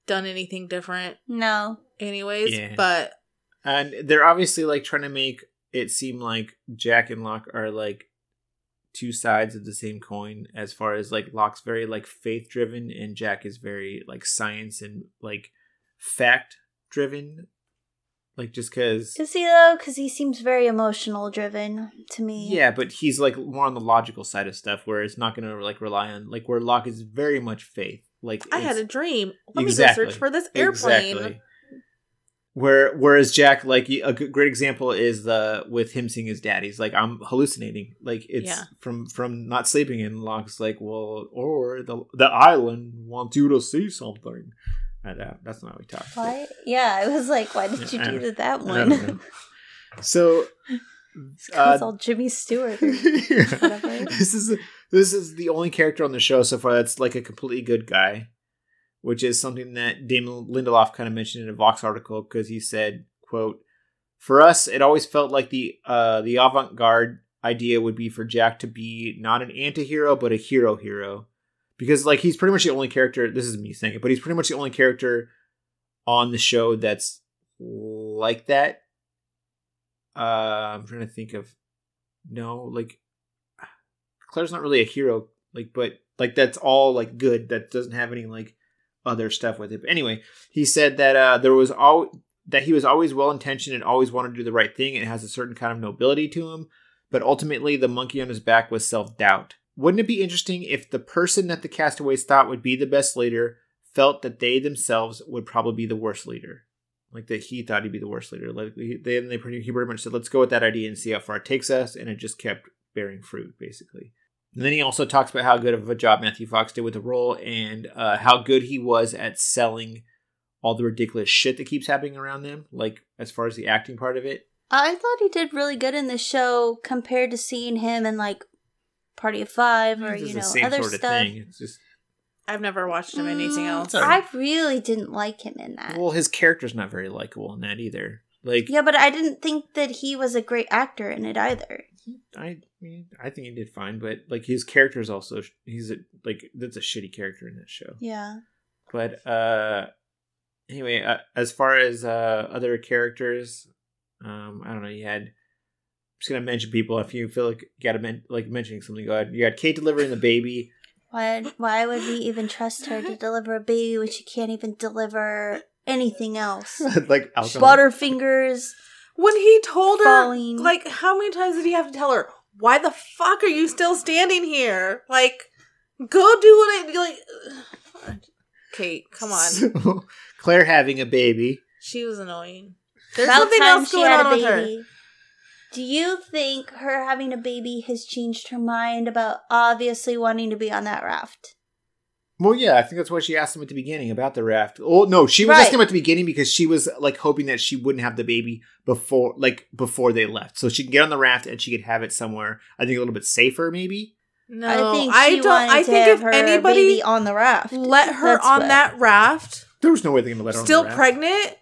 done anything different, No. Anyways. Yeah. But And they're obviously like trying to make it seem like Jack and Locke are like two sides of the same coin. As far as like Locke's very like faith driven, and Jack is very like science and like fact driven. Like just because. Is he though? Because he seems very emotional driven to me. Yeah, but he's like more on the logical side of stuff, where it's not going to like rely on like where Locke is very much faith. Like I had a dream. Let Exactly. me go search for this airplane. Exactly. Where whereas Jack, like a great example is the with him seeing his dad. He's like, I'm hallucinating. Like it's Yeah. from from not sleeping. And Locke's like, well, or the the island wants you to see something. And uh, that's not how we talk. Why? Yeah, I was like, why did you do that one? So. Uh, all Jimmy Stewart. Yeah. This is this is the only character on the show so far that's like a completely good guy, which is something that Damon Lindelof kind of mentioned in a Vox article because he said, "quote For us, it always felt like the uh, the avant garde idea would be for Jack to be not an anti-hero but a hero hero, because like he's pretty much the only character. This is me saying it, but he's pretty much the only character on the show that's like that. Uh, I'm trying to think of no like Claire's not really a hero, like, but like that's all like good. That doesn't have any like other stuff with it. But anyway, he said that uh, there was all that he was always well intentioned and always wanted to do the right thing. It has a certain kind of nobility to him, but ultimately the monkey on his back was self doubt. Wouldn't it be interesting if the person that the castaways thought would be the best leader felt that they themselves would probably be the worst leader. Like that he thought he'd be the worst leader. Like he, they, they pretty, he pretty much said, "Let's go with that idea and see how far it takes us," and it just kept bearing fruit, basically. And then he also talks about how good of a job Matthew Fox did with the role and uh, how good he was at selling all the ridiculous shit that keeps happening around them, like as far as the acting part of it. I thought he did really good in the show compared to seeing him in like Party of Five or you know the same other sort of stuff. thing. It's just I've never watched him in anything Mm, else. Sorry. I really didn't like him in that. well, his character's not very likable in that either. Like, yeah, but I didn't think that he was a great actor in it either. I mean, I think he did fine, but like his character is also he's a like that's a shitty character in that show. Yeah. But uh anyway, uh, as far as uh other characters, um I don't know, you had I'm just gonna mention people if you feel like you gotta men- like mentioning something. Go ahead. You had Kate delivering the baby. Why? Why would we even trust her to deliver a baby when she can't even deliver anything else? like alcohol. Butterfingers. When he told her, like, how many times did he have to tell her, why the fuck are you still standing here? Like, go do what I like. Kate, come on. So, Claire having a baby. She was annoying. There's About something else going on with her. Do you think her having a baby has changed her mind about obviously wanting to be on that raft? Well, yeah, I think that's why she asked him at the beginning about the raft. Oh no, she was Right. asking him at the beginning because she was like hoping that she wouldn't have the baby before, like before they left, so she can get on the raft and she could have it somewhere. I think a little bit safer, maybe. No, I think I don't. wanted I to think have if her anybody baby on the raft, let her That's on what- that raft, There was no way they're gonna let her still on the raft. pregnant,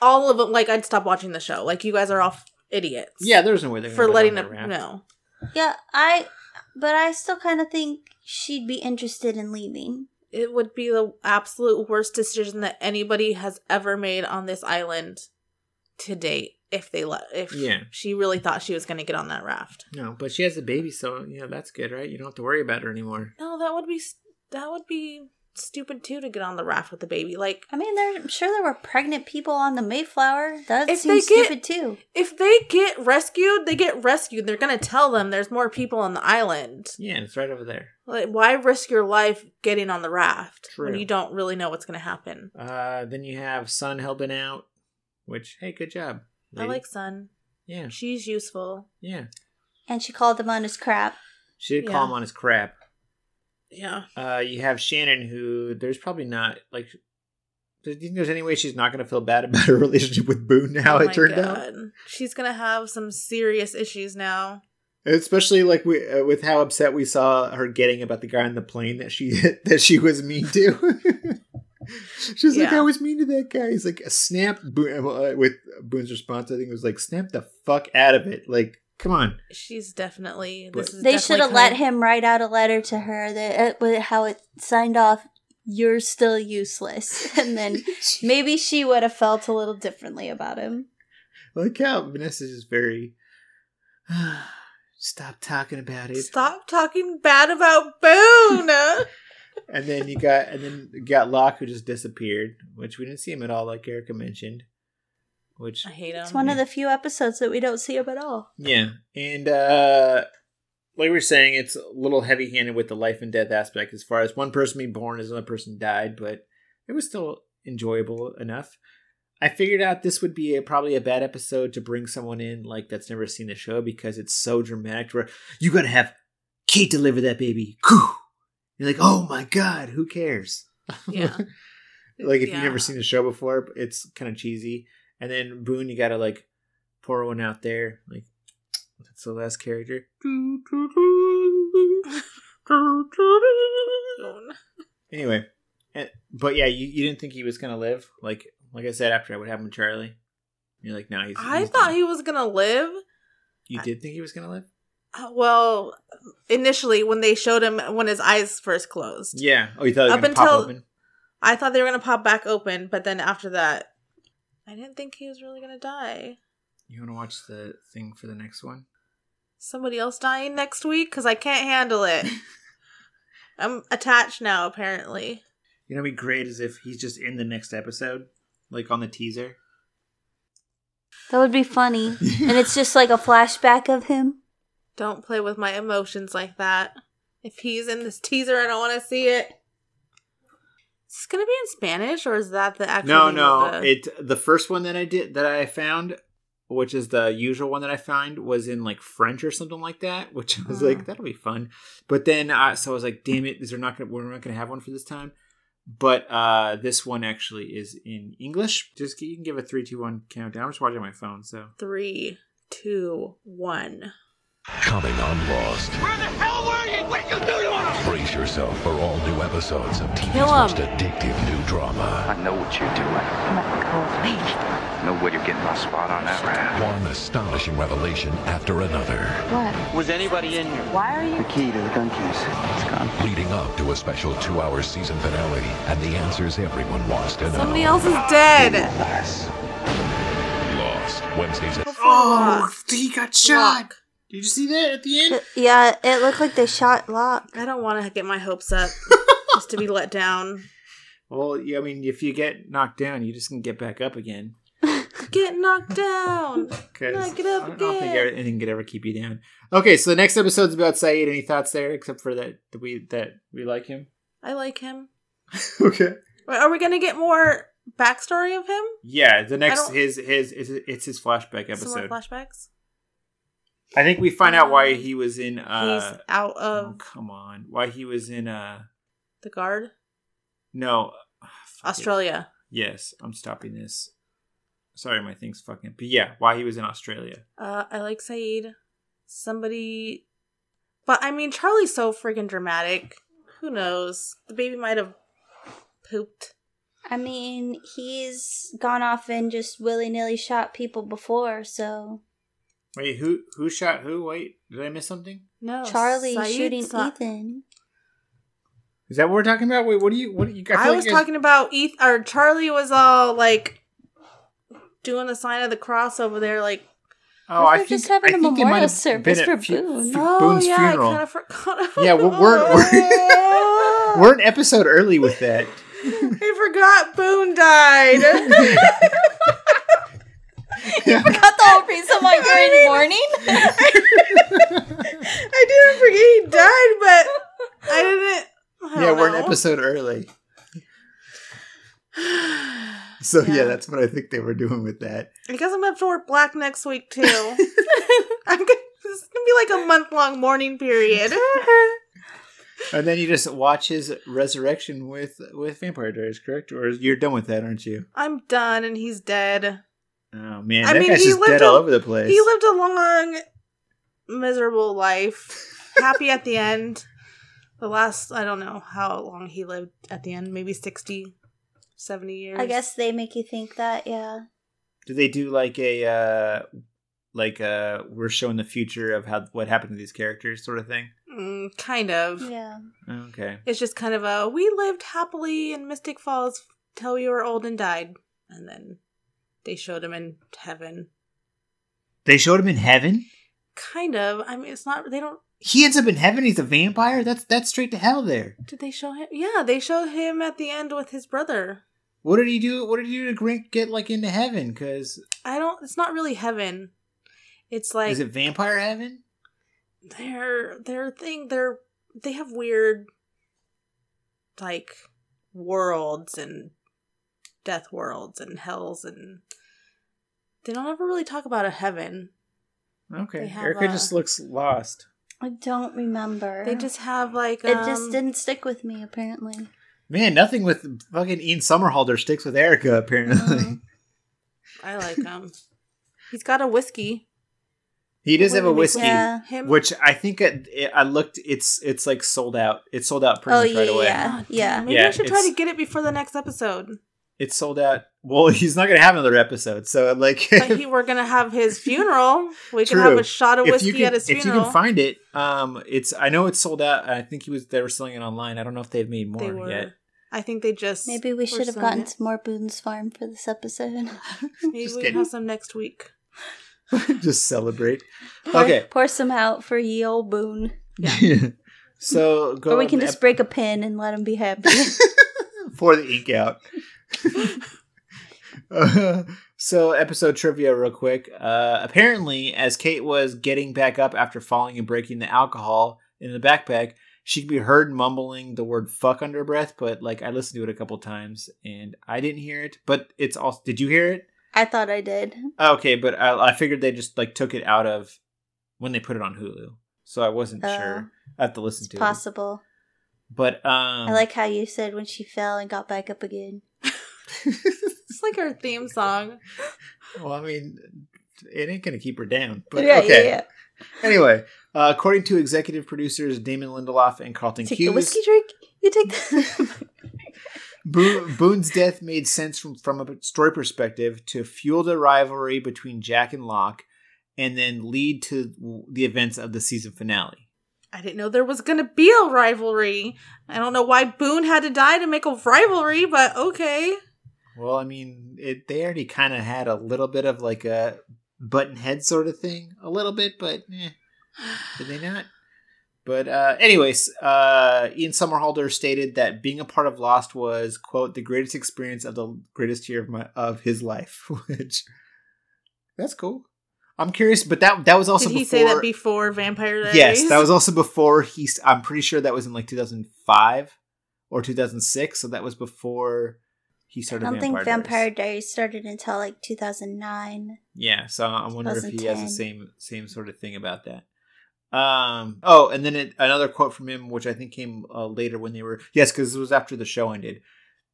all of them, like, I'd stop watching the show. Like, you guys are all idiots. Yeah, there's no way they're gonna for let letting her on the raft. know. Yeah, I. But I still kind of think she'd be interested in leaving. It would be the absolute worst decision that anybody has ever made on this island to date. If they let, if Yeah. she really thought she was going to get on that raft. No, but she has a baby, so you know that's good, right? You don't have to worry about her anymore. No, that would be that would be stupid too to get on the raft with the baby. Like I mean, there, I'm sure there were pregnant people on the Mayflower. That If seems they get- stupid too. if they get rescued, they get rescued. They're gonna tell them there's more people on the island. Yeah, it's right over there. Like, why risk your life getting on the raft when you don't really know what's gonna happen? Uh, then you have Sun helping out, which hey, good job. I like Sun. Yeah, She's useful. yeah. And she called him on his crap. She did Yeah. call him on his crap. Yeah. Uh, you have Shannon, who there's probably not like. Do you think there's any way she's not going to feel bad about her relationship with Boone now? Oh it turned out, She's gonna have some serious issues now. especially like we, uh, with how upset we saw her getting about the guy on the plane that she that she was mean to. She's like, I was mean to that guy. He's like, snap. Boone, uh, with Boone's response, I think it was like, snap the fuck out of it. Like, come on. She's definitely. But- This is They definitely should have let of- him write out a letter to her that uh, with how it signed off. You're still useless, and then maybe she would have felt a little differently about him. Look how Vanessa's just very. Stop talking about it. Stop talking bad about Boone. And then you got and then you got Locke who just disappeared, which we didn't see him at all, like Erica mentioned. Which I hate him. It's one of the few episodes that we don't see him at all. yeah, and uh like we were saying, it's a little heavy handed with the life and death aspect as far as one person being born as another person died, but it was still enjoyable enough. I figured out this would be a, probably a bad episode to bring someone in like that's never seen the show because it's so dramatic. Where you gotta have Kate deliver that baby. You're like, oh my god, who cares? Yeah. like if Yeah. you've never seen the show before, it's kind of cheesy. And then Boone, you gotta like pour one out there. Like that's the last character. Anyway, and, but yeah, you, you didn't think he was gonna live. Like like I said after what happened with Charlie. You're like, no, he's. I he's thought he was gonna live. You did think he was gonna live? Uh, Well, initially when they showed him when his eyes first closed, Yeah. Oh, you thought Up until- open? I thought they were gonna pop back open. But then after that, I didn't think he was really gonna die. You want to watch the thing for the next one? Somebody else dying next week because I can't handle it. I'm attached now, apparently. You know, what'd be great is if he's just in the next episode, like on the teaser. That would be funny. and it's just like a flashback of him. Don't play with my emotions like that. If he's in this teaser, I don't want to see it. Is it gonna be in Spanish or is that the actual? No, no. the- It the first one that I did that I found, which is the usual one that I find, was in like French or something like that. Which I was Mm. like, that'll be fun. But then, uh, so I was like, damn it, is there not gonna we're not gonna have one for this time. But uh this one actually is in English. Just you can give a three, two, one countdown. I'm just watching my phone, so Three, two, one. Coming on Lost. Where the hell were you? What you do to us? Brace yourself for all new episodes of TV's Kill 'em. most addictive new drama. I know what you're doing. Oh know where you're getting my spot on that raft. One astonishing revelation after another, What? Was anybody in here? Why are you? The key to the gun case. It's gone. leading up to a special two-hour season finale, and the answers everyone wants to know. Somebody else is dead. Nice. Lost Wednesdays at Oh, he got Locke. Did you see that at the end? Yeah, it looked like they shot Locke. I don't want to get my hopes up just to be let down. Well, yeah, I mean, if you get knocked down, you just can get back up again. Get knocked down. Because Knock it up again. I don't think anything could ever keep you down. Okay, so the next episode's about Sayid. Any thoughts there, except for that, that we that we like him? I like him. okay. Wait, Are we gonna get more backstory of him? Yeah, the next don't- his his it's his flashback Some more episode. flashbacks. I think we find out why he was in. uh He's out Oh of come on! Why he was in? uh the guard. No, ah, fuck it. Australia. Yes, I'm stopping this. Sorry, my thing's fucking. But yeah, why he was in Australia? Uh, I like Sayid. Somebody, but I mean, Charlie's so freaking dramatic. Who knows? The baby might have pooped. I mean, he's gone off and just willy nilly shot people before, so Wait, who who shot who? Wait, did I miss something? No, Charlie Sayid's shooting not- Ethan. Is that what we're talking about? Wait, what do you? What do you? I, feel was like you talking about Eth or Charlie was all like doing the sign of the cross over there, like Oh, I think just having I a think they might memorial have service been for at Fu- Boone. Fu- oh Boone's yeah, funeral. I kind of forgot. About Yeah, we're we're, we're, we're an episode early with that. I forgot Boone died. Got the whole reason why you're in mourning? I didn't forget he died, but I didn't. I Yeah, don't we're an episode early. So yeah. Yeah. that's what I think they were doing with that. I guess I'm gonna have to wear black next week too. I'm gonna, this is gonna be like a month long mourning period. And then you just watch his resurrection with with Vampire Diaries, correct? Or you're done with that, aren't you? I'm done, and he's dead. Oh man, I that mean, guy's he just lived dead a- all over the place. He lived a long, miserable life. Happy at the end. The last, I don't know how long he lived at the end. Maybe 60, 70 years. I guess they make you think that, yeah. Do they do like a uh like uh we're showing the future of how what happened to these characters sort of thing? Mm, kind of. Yeah. Okay. It's just kind of a we lived happily in Mystic Falls till we were old and died. And then they showed him in heaven. They showed him in heaven? Kind of. I mean, it's not, they don't, He ends up in heaven, he's a vampire? That's that's straight to hell there. did they show him? Yeah, they showed him at the end with his brother. What did he do? What did he do to get like into heaven? Because I don't, it's not really heaven. It's like, is it vampire heaven? their their thing they're they have weird like worlds and death worlds and hells and they don't ever really talk about a heaven Okay. Erica a- just looks lost. I don't remember. they just have like It um, just didn't stick with me, apparently. Man, nothing with fucking Ian Somerhalder sticks with Erica apparently. Mhm. i like him he's got a whiskey he does have a What do you whiskey. Yeah. which I think it, it, I looked. It's it's like sold out. It's sold out pretty Oh, much right yeah, away. yeah. Yeah. maybe Yeah, i should try to get it before the next episode It's sold out. Well, he's not gonna have another episode, so like, but he, we're gonna have his funeral we can have a shot of whiskey can, at his funeral. if you can find it, um, it's I know it's sold out. I think he was they were selling it online. I don't know if they've made more they yet. i think they just Maybe we should have gotten it. some more Boone's Farm for this episode. Maybe Just we can kidding. have some next week. Just celebrate. Pour- Okay. Pour some out for ye old Boone. Yeah. so go or we can just ep- break a pin and let him be happy. pour the ink out. Uh, so episode trivia real quick. Uh, apparently, as Kate was getting back up after falling and breaking the alcohol in the backpack, she can be heard mumbling the word "fuck" under her breath, but like I listened to it a couple times and I didn't hear it. But it's also. Did you hear it? I thought I did. Okay, but I, I figured they just like took it out of when they put it on Hulu, so I wasn't Oh. sure. I have to listen to it. possible. But um, I like how you said when she fell and got back up again. It's like our theme song. well, I mean, it ain't gonna keep her down. But yeah, okay. yeah, yeah. Anyway, uh, according to executive producers Damon Lindelof and Carlton Take Cuse, the whiskey drink. You take the. Bo- Boone's death made sense from, from a story perspective to fuel the rivalry between Jack and Locke, and then lead to the events of the season finale. I didn't know there was gonna be a rivalry. I don't know why Boone had to die to make a rivalry, but okay. Well, I mean, it, they already kind of had a little bit of like a button head sort of thing, a little bit, but eh, did they not? But uh, anyways, uh, Ian Somerhalder stated that being a part of Lost was quote the greatest experience of the greatest year of my of his life, which that's cool. I'm curious, but that that was also Did he before, say that before Vampire Diaries? Yes, that was also before he's. I'm pretty sure that was in like 2005 or 2006, so that was before he started. I don't think Vampire Diaries. Diaries started until like 2009. Yeah, so I wonder if he has the same same sort of thing about that. Um. Oh, and then it, another quote from him, which I think came uh, later when they were yes, because it was after the show ended.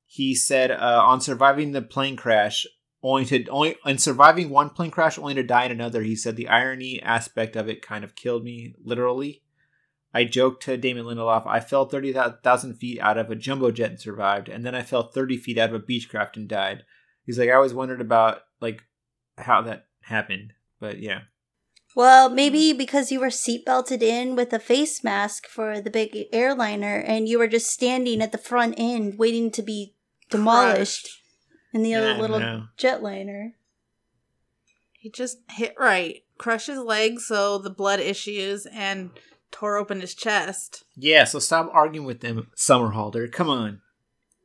He said, uh, "On surviving the plane crash, only to only on surviving one plane crash, only to die in another." He said the irony aspect of it kind of killed me, literally. I joked to Damon Lindelof, I fell 30,000 feet out of a jumbo jet and survived, and then I fell 30 feet out of a Beechcraft and died. He's like, I always wondered about like how that happened, but yeah. Well, maybe because you were seatbelted in with a face mask for the big airliner and you were just standing at the front end waiting to be demolished Crushed. in the other don't little know. jetliner. He just hit right, crushed his leg, so the blood issues, and tore open his chest. Yeah, so stop arguing with them, Somerhalder. Come on.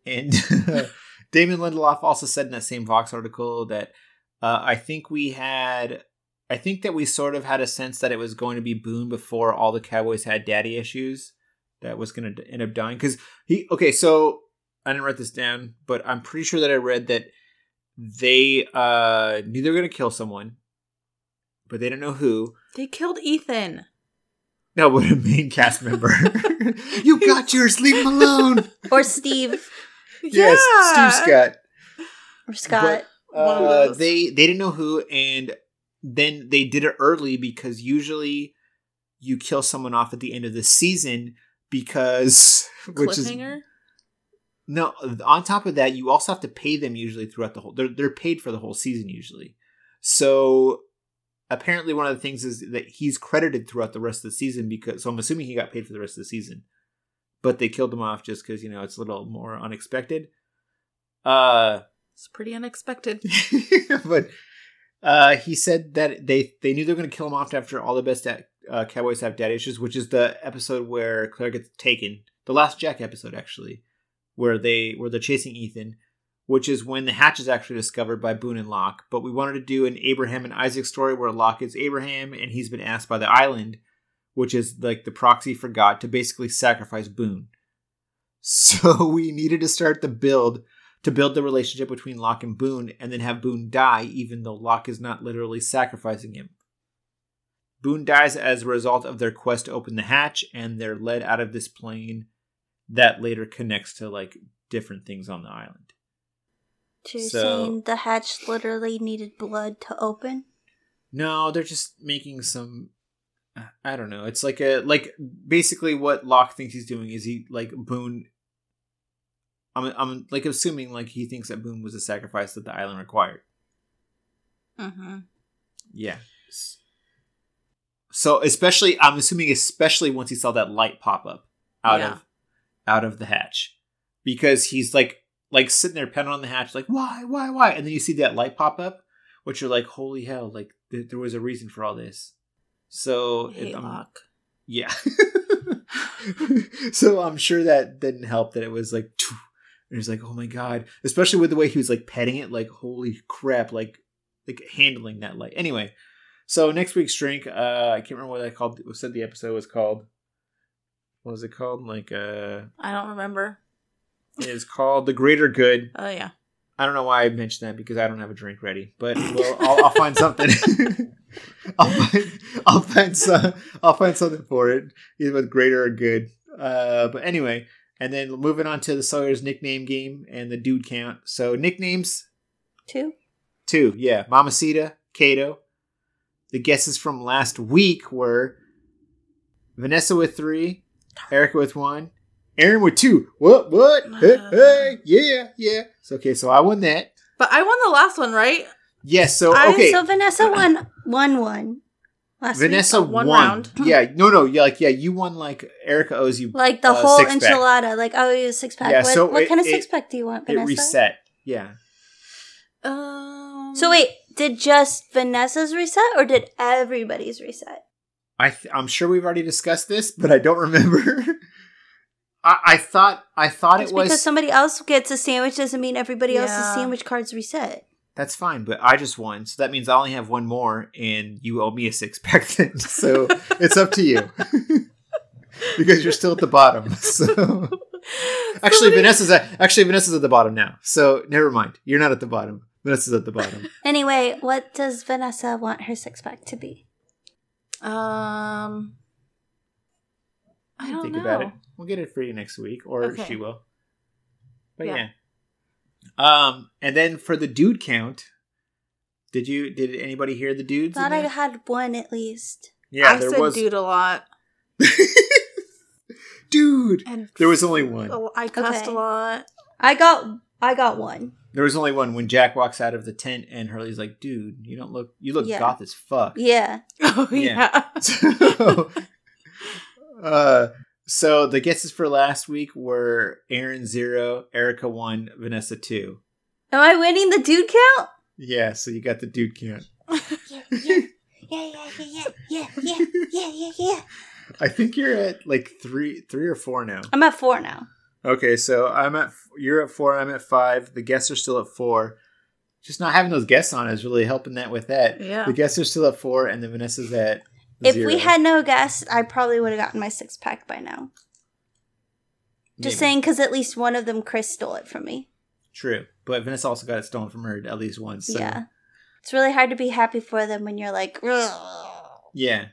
And Damon Lindelof also said in that same Vox article that uh, I think we had, I think that we sort of had a sense that it was going to be Boone before all the Cowboys had daddy issues that was going to end up dying. Because he, okay, so I didn't write this down, but I'm pretty sure that I read that they uh, knew they were going to kill someone, but they didn't know who. They killed Ethan. No, but a main cast member. you got yours. Leave him alone. Or Steve Yes, Steve Scott. or Scott. One of Uh, those. they they didn't know who, and then they did it early because usually you kill someone off at the end of the season because which is Cliffhanger. no. On top of that, you also have to pay them usually throughout the whole. They're they're paid for the whole season usually. So apparently, one of the things is that he's credited throughout the rest of the season because. So I'm assuming he got paid for the rest of the season, but they killed him off just because you know it's a little more unexpected. Uh. It's pretty unexpected. but uh, he said that they they knew they were going to kill him off after all the best da- uh, Cowboys have dad issues, which is the episode where Claire gets taken, the last Jack episode actually, where they where they're chasing Ethan, which is when the hatch is actually discovered by Boone and Locke. But we wanted to do an Abraham and Isaac story where Locke is Abraham and he's been asked by the island, which is like the proxy for God, to basically sacrifice Boone. So we needed to start the build to build the relationship between Locke and Boone and then have Boone die, even though Locke is not literally sacrificing him. Boone dies as a result of their quest to open the hatch, and they're led out of this plane that later connects to like different things on the island. So you're saying the hatch literally needed blood to open? No, they're just making some. I don't know. It's like a like basically what Locke thinks he's doing is he like Boone. I'm I'm like assuming like he thinks that Boone was a sacrifice that the island required. Mm-hmm. Yeah. So especially, I'm assuming especially once he saw that light pop up out Yeah. of out of the hatch, because he's like like sitting there pounding on the hatch, like why, why, why, and then you see that light pop up, which you're like, holy hell, like th- there was a reason for all this. So it- I'm- Locke. yeah. so I'm sure that didn't help that it was like, and he's like, oh my god, especially with the way he was like petting it, like holy crap, like like handling that light. Anyway, so next week's drink, uh, I can't remember what I called. What said the episode was called. what was it called? Like uh, I don't remember. Is called the Greater Good. Oh yeah. I don't know why I mentioned that because I don't have a drink ready, but well, I'll, I'll find something. I'll find, I'll find some, I'll find something for it, either with greater or good. Uh, but anyway, and then moving on to the Sawyer's nickname game and the dude count. So nicknames Two. two, yeah, Mamacita, Kato. The guesses from last week were Vanessa with three, Erica with one, Aaron with two. What? What? Hey, hey, yeah, yeah. So okay, so I won that. But I won the last one, right? Yes. So I- okay, So Vanessa won one one last Vanessa uh, one won. round. Yeah, no, no, yeah, like yeah, you won. Like Erica owes you. Like the uh, whole six-pack. enchilada. Like oh, you a six pack. Yeah, what so what it- kind of it- six pack do you want, It Vanessa? reset. Yeah. Um. So wait, did just Vanessa's reset or did everybody's reset? I th- I'm sure we've already discussed this, but I don't remember. I, I thought I thought Just it was because somebody else gets a sandwich doesn't mean everybody else's Yeah. sandwich cards reset. that's fine, but I just won, so that means I only have one more, and you owe me a six pack then. So it's up to you because you're still at the bottom. So actually, Somebody- Vanessa's at, actually Vanessa's at the bottom now. So never mind, you're not at the bottom. Vanessa's at the bottom. Anyway, what does Vanessa want her six pack to be? Um. I don't think know. about it. We'll get it for you next week, or Okay. she will. But Yeah. yeah. Um, and then for the dude count, did you did anybody hear the dudes? Thought I that? had one at least. yeah, I there said was dude a lot. dude. And There was only one. Oh, I cussed Okay. a lot. I got I got one. There was only one when Jack walks out of the tent and Hurley's like, "Dude, you don't look. You look Yeah. goth as fuck." Yeah. Oh Yeah. yeah. so, uh, so the guesses for last week were Aaron zero, Erica one, Vanessa two. Am I winning the dude count? Yeah, so you got the dude count. yeah, yeah, yeah, yeah, yeah, yeah, yeah, yeah. yeah, yeah. I think you're at like three, three or four now. I'm at four now. Okay, so I'm at you're at four. I'm at five. The guests are still at four. Just not having those guests on is really helping that with that. Yeah. The guests are still at four, and then Vanessa's at if zero. we had no guests, I probably would have gotten my six pack by now. Just Maybe. saying, because at least one of them, Chris stole it from me. True, but Vanessa also got it stolen from her at least once. So. Yeah. It's really hard to be happy for them when you're like, "Ugh." Yeah.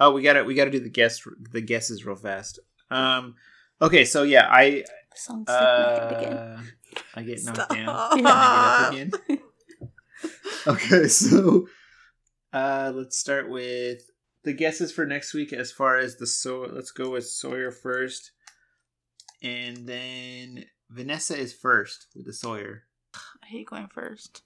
Oh, we got to we got to do the guess the guesses real fast. Um. Okay, so yeah, I the song's stuck in my head again. uh, I get knocked Stop. down. and I get up again. Okay, so uh let's start with the guesses for next week as far as the so let's go with Sawyer first. And then Vanessa is first with the Sawyer. I hate going first.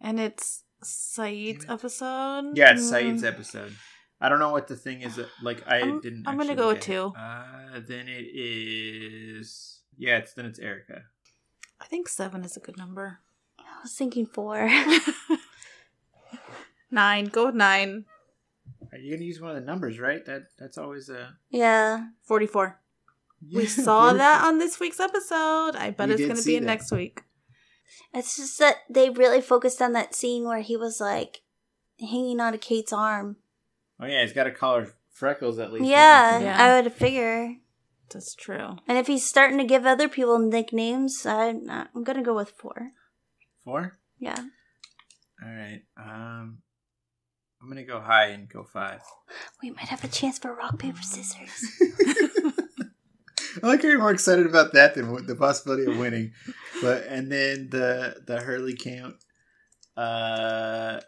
And it's Sayid's it. episode. Yeah, it's Mm. Sayid's episode. I don't know what the thing is. That, like I I'm- didn't. I'm gonna go look with two. Uh, then it is. Yeah, it's then it's Erica. I think seven is a good number. I was thinking four. nine. Go with nine. Are you gonna use one of the numbers, right? That that's always a. yeah. 44. We saw what- that on this week's episode. I bet We it's going to be in that. next week. It's just that they really focused on that scene where he was like hanging onto Kate's arm. Oh yeah, he's got to call her freckles at least. Yeah, Yeah. I would figure. That's true. And if he's starting to give other people nicknames, I, I'm gonna go with four. Four. Yeah. All right. Um, I'm gonna go high and go five. We might have a chance for rock paper scissors. I like how you're more excited about that than the possibility of winning. But and then the the Hurley count. Uh,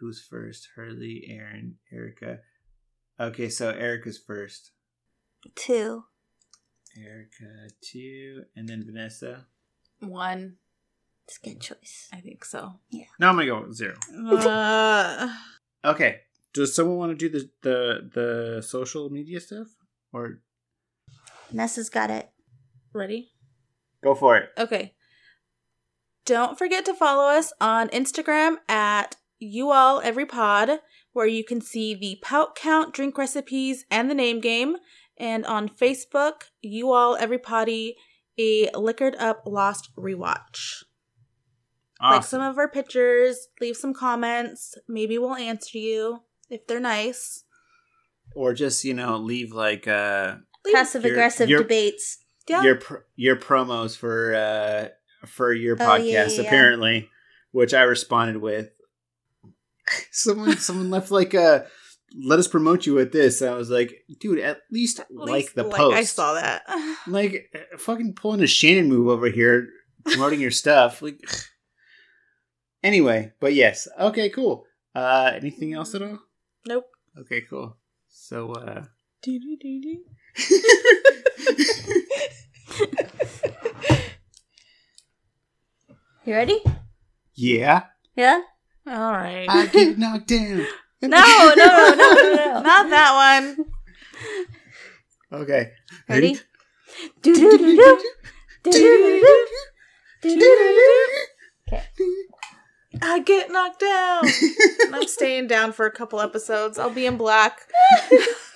who's first? Hurley, Aaron, Erica. Okay, so Erica's first. Two. Erica two, and then Vanessa. One. It's a good choice. I think so. Yeah. Now I'm gonna go with zero. Uh, Okay. Does someone want to do the the the social media stuff or Vanessa's got it. ready? go for it? Okay. Don't forget to follow us on Instagram at you all every pod, where you can see the pout count, drink recipes, and the name game. And on Facebook, you all every potty, a liquored up lost rewatch. Like some of our pictures, leave some comments. Maybe we'll answer you if they're nice. or just you know leave like uh passive aggressive debates. Yeah. your pr- your promos for uh for your Oh, podcast yeah, yeah, yeah. apparently, which I responded with. someone someone left like a let us promote you with this. And I was like, dude, at least At like least, the like, post. I saw that. Like uh, fucking pulling a Shannon move over here, promoting your stuff. Like anyway, but yes, okay, cool. Uh, anything else at all? Nope. Okay, cool. So uh, You ready? yeah, Yeah? All right. I get knocked down. No, no, no, no, no, no. Not that one. Okay, Ready? Do do do do. Do do do do. Do do I get knocked down. I'm staying down for a couple episodes. I'll be in black.